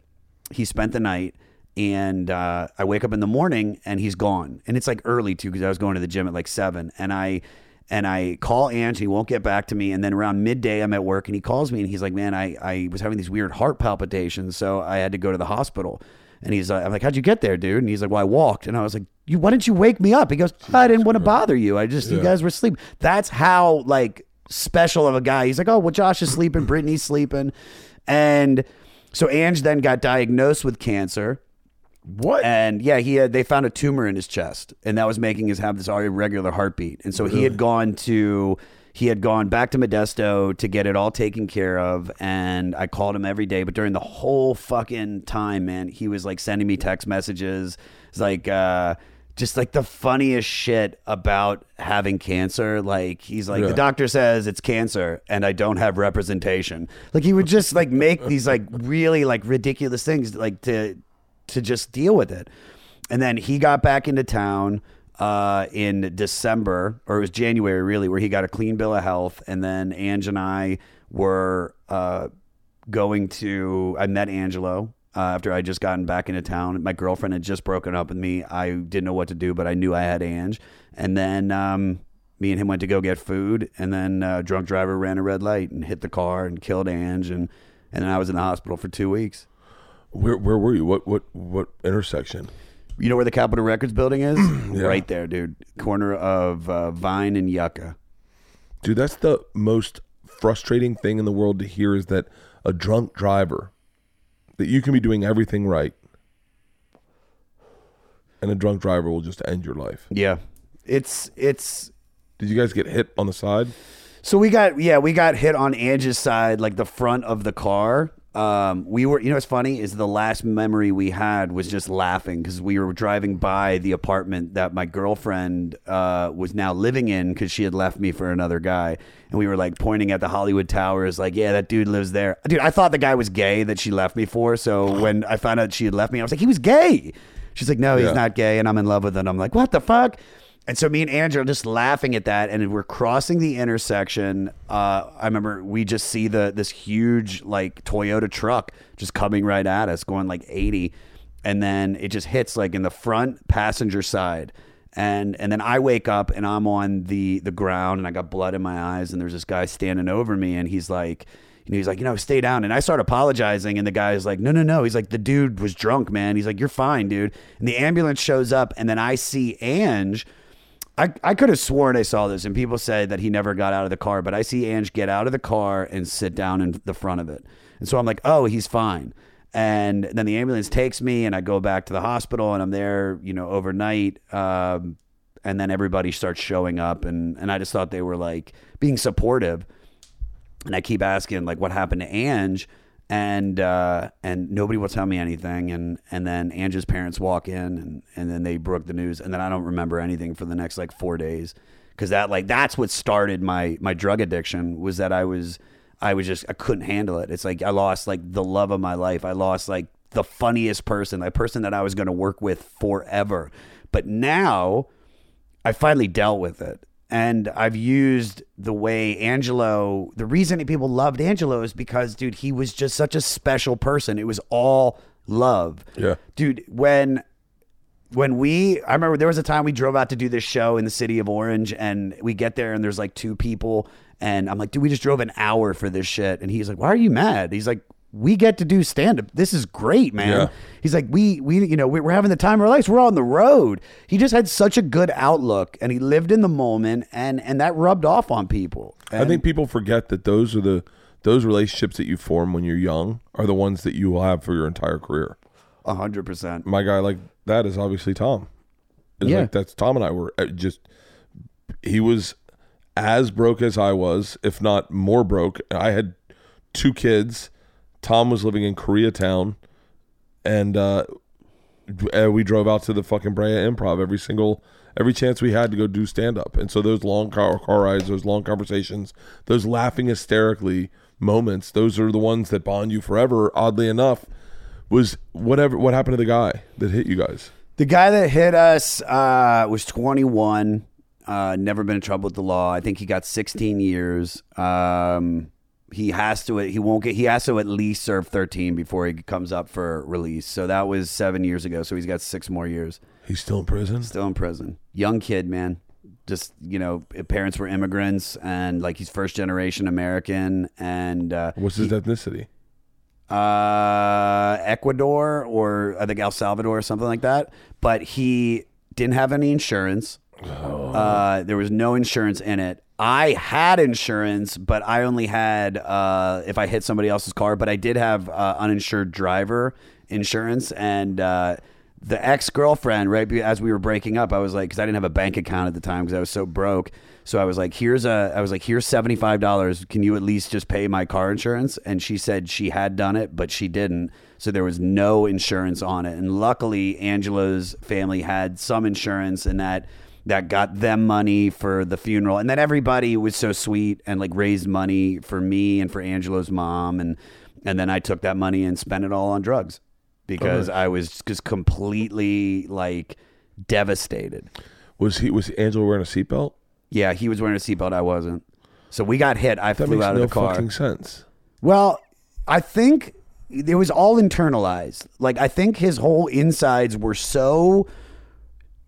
he spent the night and uh, I wake up in the morning and he's gone. And it's like early too because I was going to the gym at like seven. And I and I call Ange, he won't get back to me. And then around midday, I'm at work and he calls me and he's like, "Man, I I was having these weird heart palpitations, so I had to go to the hospital." And he's like, "I'm like, how'd you get there, dude?" And he's like, "Well, I walked." And I was like, "You, why didn't you wake me up?" He goes, "I didn't want to bother you. I just you guys were asleep." That's how like special of a guy. He's like, "Oh, well, Josh is sleeping, Brittany's sleeping," and so Ange then got diagnosed with cancer. What? And yeah, he had they found a tumor in his chest, and that was making his have this irregular heartbeat. And so he had gone to he had gone back to Modesto to get it all taken care of. And I called him every day, but during the whole fucking time, man, he was like sending me text messages. It's like uh just like the funniest shit about having cancer. Like he's like, Yeah. the doctor says it's cancer and I don't have representation. Like he would just like make these like really like ridiculous things like to to just deal with it. And then he got back into town uh, in December, or it was January really, where he got a clean bill of health. And then Ange and I were uh, going to, I met Angelo. Uh, after I just gotten back into town, my girlfriend had just broken up with me. I didn't know what to do, but I knew I had Ange. And then um, me and him went to go get food, and then uh, drunk driver ran a red light and hit the car and killed Ange, and and then I was in the hospital for two weeks. Where where were you? What what what intersection? You know where the Capitol Records building is? yeah. Right there, dude. Corner of uh, Vine and Yucca. Dude, that's the most frustrating thing in the world to hear is that a drunk driver that you can be doing everything right and a drunk driver will just end your life. Yeah, it's it's. Did you guys get hit on the side? So we got yeah we got hit on Angie's side, like the front of the car. Um, we were you know what's funny is the last memory we had was just laughing because we were driving by the apartment that my girlfriend uh, was now living in because she had left me for another guy, and we were like pointing at the Hollywood Towers, like yeah that dude lives there. Dude, I thought the guy was gay that she left me for. So when I found out she had left me, I was like he was gay. She's like no he's Yeah. not gay, and I'm in love with him. I'm like what the fuck. And so me and Andrew are just laughing at that, and we're crossing the intersection. Uh, I remember we just see the this huge like Toyota truck just coming right at us, going like eighty, and then it just hits like in the front passenger side, and and then I wake up and I'm on the the ground and I got blood in my eyes, and there's this guy standing over me, and he's like. You know, he's like, you know, stay down. And I start apologizing, and the guy's like, no, no, no. He's like, the dude was drunk, man. He's like, you're fine, dude. And the ambulance shows up, and then I see Ange. I, I could have sworn I saw this, and people said that he never got out of the car, but I see Ange get out of the car and sit down in the front of it. And so I'm like, oh, he's fine. And then the ambulance takes me, and I go back to the hospital, and I'm there, you know, overnight. Um, and then everybody starts showing up, and, and I just thought they were like being supportive. And I keep asking, like, what happened to Ange? And uh, and nobody will tell me anything. And and then Ange's parents walk in, and and then they broke the news, and then I don't remember anything for the next like four days, because that like that's what started my my drug addiction was that I was I was just I couldn't handle it. It's like I lost like the love of my life. I lost like the funniest person, the person that I was going to work with forever. But now I finally dealt with it. And I've used the way Angelo, the reason people loved Angelo is because, dude, he was just such a special person. It was all love. Yeah. Dude, when when we I remember there was a time we drove out to do this show in the city of Orange and we get there and there's like two people and I'm like, dude, we just drove an hour for this shit. And he's like, Why are you mad? He's like, we get to do stand up. This is great, man. Yeah. He's like, we, we, you know, we- we're having the time of our lives. We're on the road. He just had such a good outlook and he lived in the moment and, and that rubbed off on people. I think people forget that those are the those relationships that you form when you're young are the ones that you will have for your entire career. a hundred percent. My guy like that is obviously Tom. It's Yeah. like that's Tom and I were uh, just he was as broke as I was, if not more broke. I had two kids. Tom was living in Koreatown, and uh, uh, we drove out to the fucking Brea Improv every single every chance we had to go do stand up. And so those long car, car rides, those long conversations, those laughing hysterically moments, those are the ones that bond you forever. Oddly enough, was whatever what happened to the guy that hit you guys. The guy that hit us uh, was 21. Uh, never been in trouble with the law. I think he got 16 years. Um, he has to. He won't get. He has to at least serve 13 before he comes up for release. So that was seven years ago. So he's got six more years. He's still in prison. Still in prison. Young kid, man. Just you know, parents were immigrants, and like he's first generation American, and uh, What's his ethnicity? uh, Ecuador or I think El Salvador or something like that. But he didn't have any insurance. Oh. Uh, there was no insurance in it. I had insurance, but I only had uh, if I hit somebody else's car. But I did have uh, uninsured driver insurance, and uh, the ex girlfriend. Right as we were breaking up, I was like, because I didn't have a bank account at the time because I was so broke. So I was like, here's a, I was like, here's seventy five dollars. Can you at least just pay my car insurance? And she said she had done it, but she didn't. So there was no insurance on it. And luckily, Angelo's family had some insurance, and that that got them money for the funeral. And then everybody was so sweet and like raised money for me and for Angelo's mom. And and then I took that money and spent it all on drugs because I was just completely like devastated. Was he was Angelo wearing a seatbelt? Yeah, he was wearing a seatbelt. I wasn't. So we got hit. I That flew out no of the car. fucking sense. Well, I think it was all internalized. Like I think his whole insides were so,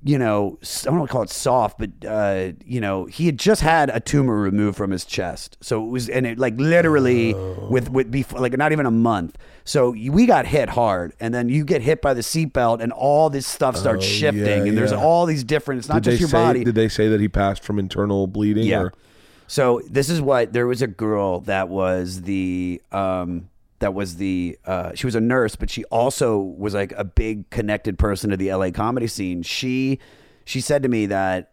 you know, I don't want to call it soft, but uh, you know, he had just had a tumor removed from his chest, so it was, and it like literally with with before, like not even a month. So we got hit hard, and then you get hit by the seatbelt, and all this stuff starts Oh, shifting, yeah, and there's yeah. all these different. It's not did just your say, body. Did they say that he passed from internal bleeding? Yeah. Or? So this is what there was a girl that was the um that was the uh she was a nurse, but she also was like a big connected person to the LA comedy scene. She she said to me that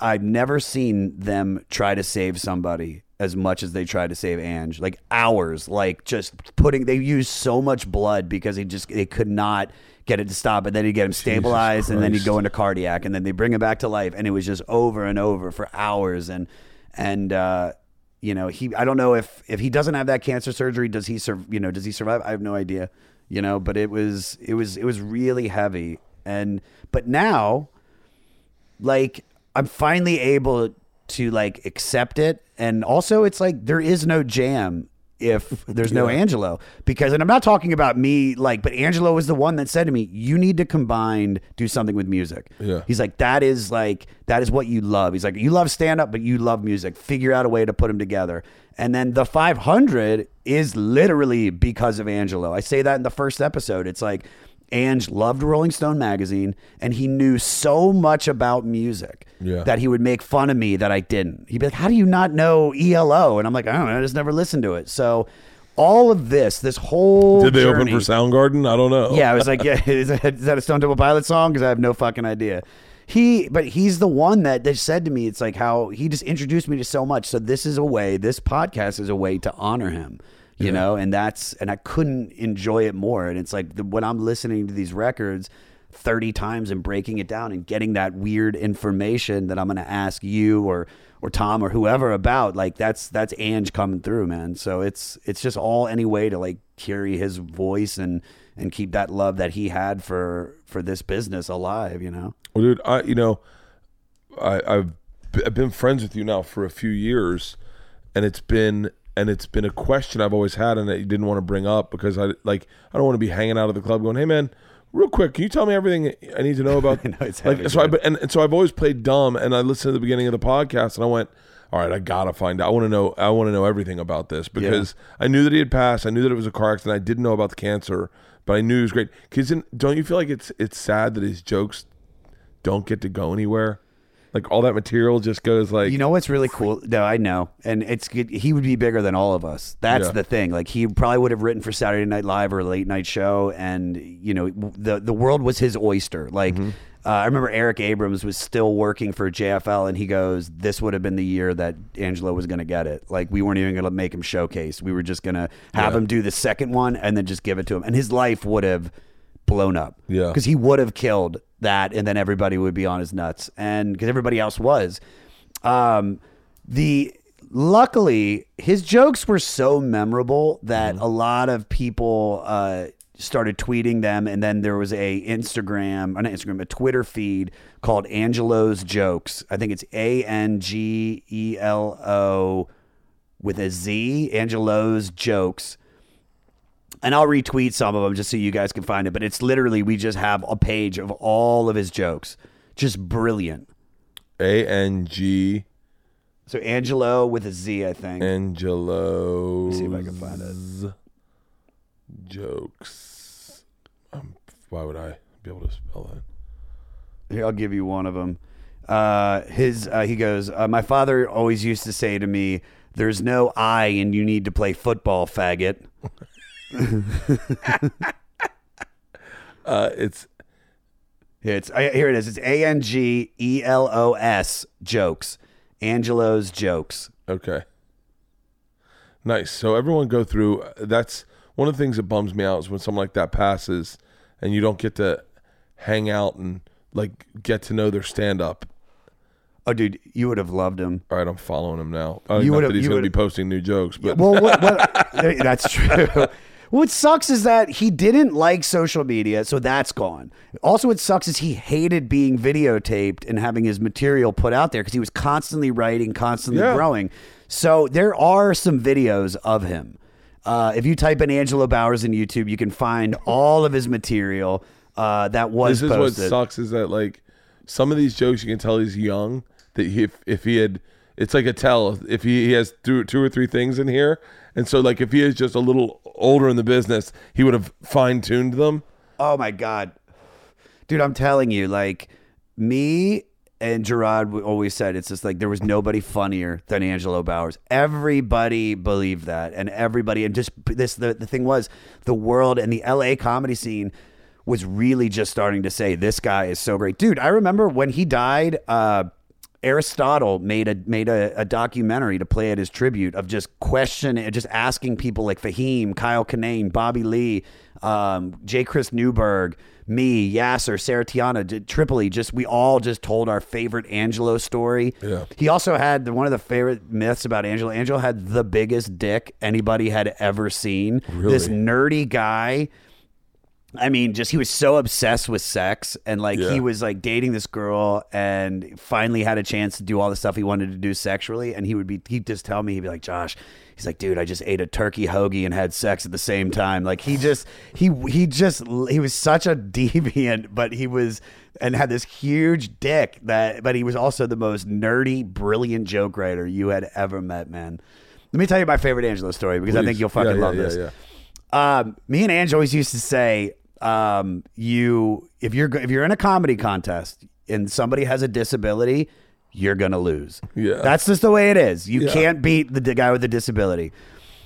I've never seen them try to save somebody as much as they tried to save Ange. Like hours, like just putting they used so much blood because they just they could not get it to stop and then he'd get him stabilized and then he'd go into cardiac and then they bring him back to life and it was just over and over for hours and and uh you know he i don't know if if he doesn't have that cancer surgery does he sur- you know does he survive? I have no idea you know but it was it was it was really heavy. And but now like i'm finally able to like accept it. And also it's like there is no jam if there's no Angelo because and I'm not talking about me like but Angelo was the one that said to me you need to combine do something with music. Yeah. He's like that is like that is what you love. He's like you love stand up but you love music. Figure out a way to put them together. And then the 500 is literally because of Angelo. I say that in the first episode. It's like Ange loved Rolling Stone magazine and he knew so much about music Yeah. that he would make fun of me that I didn't. He'd be like, "How do you not know ELO?" And I'm like, "I don't know. I just never listened to it." So all of this, this whole Did they journey, open for Soundgarden? I don't know. yeah, I was like, yeah, is that, is that a Stone Temple Pilot song? Because I have no fucking idea. He, but he's the one that, that said to me, it's like how he just introduced me to so much. So this is a way, this podcast is a way to honor him, you know, and that's, and I couldn't enjoy it more. And it's like the, when I'm listening to these records 30 times and breaking it down and getting that weird information that I'm going to ask you or, or Tom or whoever about like that's that's Ange coming through, man. So it's it's just all any way to like carry his voice and and keep that love that he had for for this business alive, you know. Well, dude, I you know, I I've I've been friends with you now for a few years, and it's been and it's been a question I've always had, and that you didn't want to bring up because I like I don't want to be hanging out of the club going, hey man. Real quick, can you tell me everything I need to know about? Know, it's like, so I, and, and so I've always played dumb, and I listened to the beginning of the podcast, and I went, all right, I gotta find out. I want to know. I want to know everything about this because I knew that he had passed. I knew that it was a car accident. I didn't know about the cancer, but I knew he was great. Because don't you feel like it's it's sad that his jokes don't get to go anywhere? Like all that material just goes like You know what's really cool? No, I know, and it's good. He would be bigger than all of us. That's Yeah. the thing. Like he probably would have written for Saturday Night Live or a late night show, and you know the the world was his oyster. Like Mm-hmm. uh, I remember Eric Abrams was still working for JFL, and he goes, "This would have been the year that Angelo was going to get it. Like we weren't even going to make him showcase. We were just going to have Yeah. him do the second one and then just give it to him, and his life would have blown up. Yeah. because he would have killed that, and then everybody would be on his nuts, and because everybody else was. Um, the luckily his jokes were so memorable that a lot of people uh, started tweeting them, and then there was a Instagram, not Instagram, a Twitter feed called Angelo's Jokes. I think it's A N G E L O with a Z, Angelo's Jokes. And I'll retweet some of them just so you guys can find it. But it's literally, we just have a page of all of his jokes. Just brilliant. A N G So Angelo with a Z, I think. Angelo. see if I can find it. Jokes. Um, why would I be able to spell that? Here, I'll give you one of them. Uh, his uh, he goes. Uh, My father always used to say to me, "There's no I, and you need to play football, faggot." Uh, it's It's I, here. It is. It's A N G E L O S jokes. Angelo's jokes. Okay. Nice. So everyone go through. That's one of the things that bums me out is when someone like that passes, and you don't get to hang out and like get to know their stand up. Oh, dude, you would have loved him. All right, I'm following him now. Uh, You not would've- he's going to be posting new jokes, but Well, what, what, that's true. What sucks is that he didn't like social media, so that's gone. Also, what sucks is he hated being videotaped and having his material put out there because he was constantly writing, constantly Yeah. growing. So there are some videos of him. Uh, if you type in Angelo Bowers in YouTube, you can find all of his material uh, that was this is what posted. sucks is that like some of these jokes you can tell he's young. That he, if if he had, it's like a tell if he, he has two, two or three things in here, and so like if he is just a little older in the business, he would have fine tuned them. Oh my god, dude! I'm telling you, like me and Jerrod always said, it's just like there was nobody funnier than Angelo Bowers. Everybody believed that, and everybody, and just this. The the thing was, the world and the L.A. comedy scene was really just starting to say, this guy is so great, dude. I remember when he died. uh Aristotle made a made a, a documentary to play at his tribute of just question, just asking people like Fahim, Kyle Kinane, Bobby Lee, um, J. Chris Newberg, me, Yassir, Sarah Tiana, Tripoli. Just we all just told our favorite Angelo story. Yeah. He also had the, one of the favorite myths about Angelo. Angelo had the biggest dick anybody had ever seen. This nerdy guy. I mean, just he was so obsessed with sex, and like Yeah. he was like dating this girl, and finally had a chance to do all the stuff he wanted to do sexually. And he would be, he'd just tell me, he'd be like, Josh, he's like, dude, I just ate a turkey hoagie and had sex at the same time. Like he just, he, he just, he was such a deviant, but he was, and had this huge dick that, but he was also the most nerdy, brilliant joke writer you had ever met, man. Let me tell you my favorite Angelo story because I think you'll fucking Yeah, yeah, love this. yeah. Um, me and Ange always used to say, um, you if you're if you're in a comedy contest and somebody has a disability, you're gonna lose. Yeah. that's just the way it is. You Yeah. can't beat the, guy with the disability.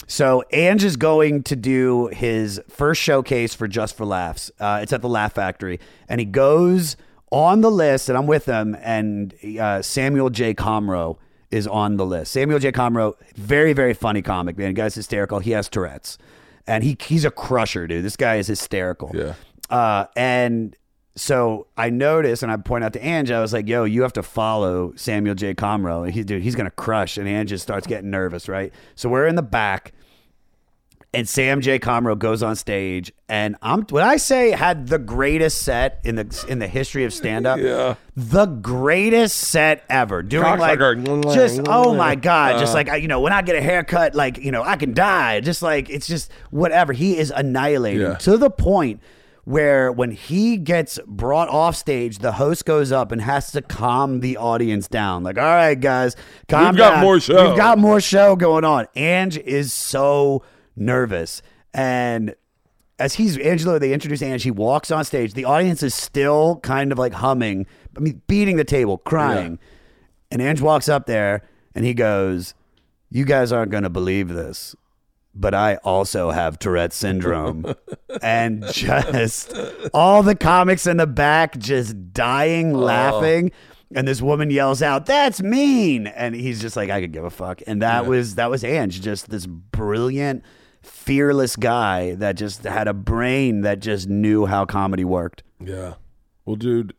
So Ange is going to do his first showcase for Just for Laughs. Uh, it's at the Laugh Factory, and he goes on the list, and I'm with him. And uh, Samuel J. Comroe is on the list. Samuel J. Comroe, very very funny comic man. The guy's hysterical. He has Tourette's, and he he's a crusher, dude. This guy is hysterical. Yeah. Uh, and so I noticed, and I point out to Ange, I was like, "Yo, you have to follow Samuel J. Comroe. And he, dude, he's gonna crush." And Ange just starts getting nervous, right? So we're in the back, and Sam J. Comroe goes on stage, and I'm what I say had the greatest set in the in the history of stand up. Yeah. the greatest set ever. Doing like Cocksucker. just oh my god, just uh. like you know when I get a haircut, like you know I can die. Just like it's just whatever. He is annihilating Yeah. to the point where when he gets brought off stage, the host goes up and has to calm the audience down. Like, all right, guys, calm We've got more show." We've got more show going on. Ange is so nervous. And as he's Angelo, they introduce Ange. He walks on stage. The audience is still kind of like humming. I mean, beating the table, crying. And Ange walks up there and he goes, You guys aren't going to believe this, but I also have Tourette syndrome. and just all the comics in the back just dying oh. laughing. And this woman yells out, "That's mean!" And he's just like, "I could give a fuck." And that was that was Ange, just this brilliant, fearless guy that just had a brain that just knew how comedy worked. Yeah. Well, dude,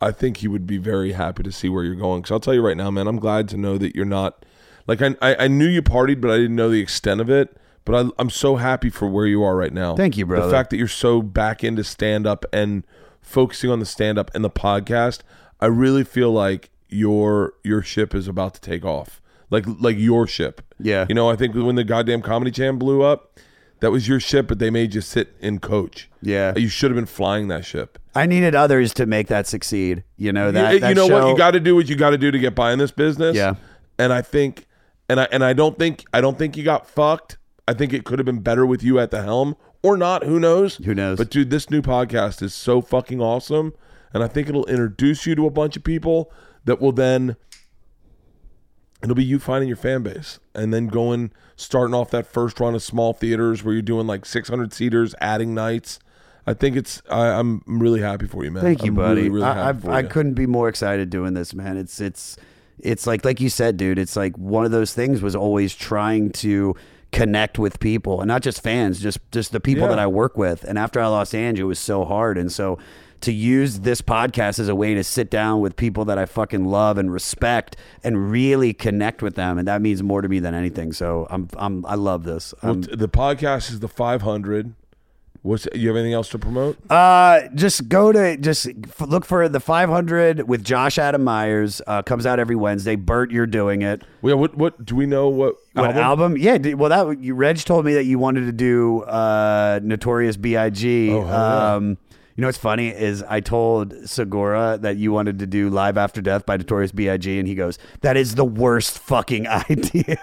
I think he would be very happy to see where you're going. Because I'll tell you right now, man, I'm glad to know that you're not like I, I I knew you partied, but I didn't know the extent of it. But I, I'm so happy for where you are right now. Thank you, brother. The fact that you're so back into stand up and focusing on the stand up and the podcast, I really feel like your your ship is about to take off. Like like your ship. Yeah. You know, I think when the goddamn comedy jam blew up, that was your ship, but they made you sit and coach. Yeah. You should have been flying that ship. I needed others to make that succeed. You know that. you, that you know what you got to do what you got to do to get by in this business Yeah. and i think and i and i don't think i don't think you got fucked i think it could have been better with you at the helm or not who knows Who knows? but dude this new podcast is so fucking awesome and i think it'll introduce you to a bunch of people that will then it'll be you finding your fan base and then going starting off that first run of small theaters where you're doing like 600 seaters adding nights i think it's I, i'm really happy for you man Thank you, I'm buddy. really, really I, happy I've, I you. couldn't be more excited doing this, man. It's it's it's like like you said, dude. It's like one of those things was always trying to connect with people and not just fans, just just the people Yeah. that I work with. And after I lost Angie, it was so hard. And so to use this podcast as a way to sit down with people that I fucking love and respect and really connect with them, and that means more to me than anything. So I'm I'm I love this. Well, the podcast is the 500. What's you have anything else to promote? Uh, just go to just f- look for the 500 with Josh Adam Meyers. Uh, comes out every Wednesday. Bert, you're doing it. Well, yeah, what what do we know? What, What album? album? Yeah. did- Well, that you, Reg told me that you wanted to do uh, Notorious B.I.G. Oh, um, you know what's funny is I told Segura that you wanted to do Life After Death by Notorious B.I.G. and he goes, "That is the worst fucking idea."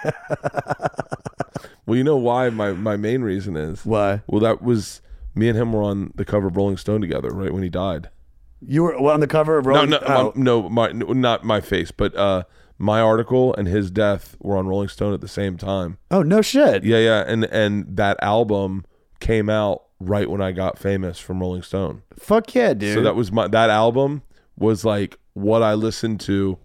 Well, you know why my my main reason is Why? Well, that was me and him were on the cover of Rolling Stone together right when he died. you were well, on the cover of Rolling. no, oh, no, my no, not my face, but uh, my article and his death were on Rolling Stone at the same time. oh no shit. Yeah, yeah, and and that album came out right when I got famous from Rolling Stone. Fuck yeah, dude. So that was my that album was like what I listened to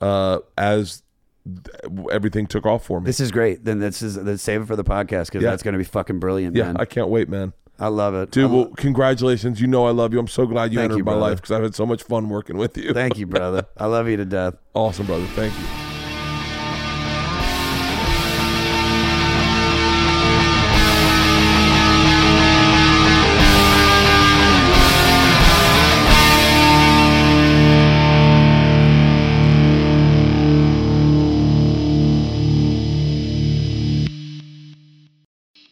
uh, as th- everything took off for me. This is great. Then this is let's save it for the podcast because Yeah. that's going to be fucking brilliant, yeah, man. I can't wait, man. I love it, Dude, lo- well, congratulations. You know I love you. I'm so glad you Thank entered you, my brother. life because I've had so much fun working with you. thank you, brother. I love you to death. awesome, brother. Thank you.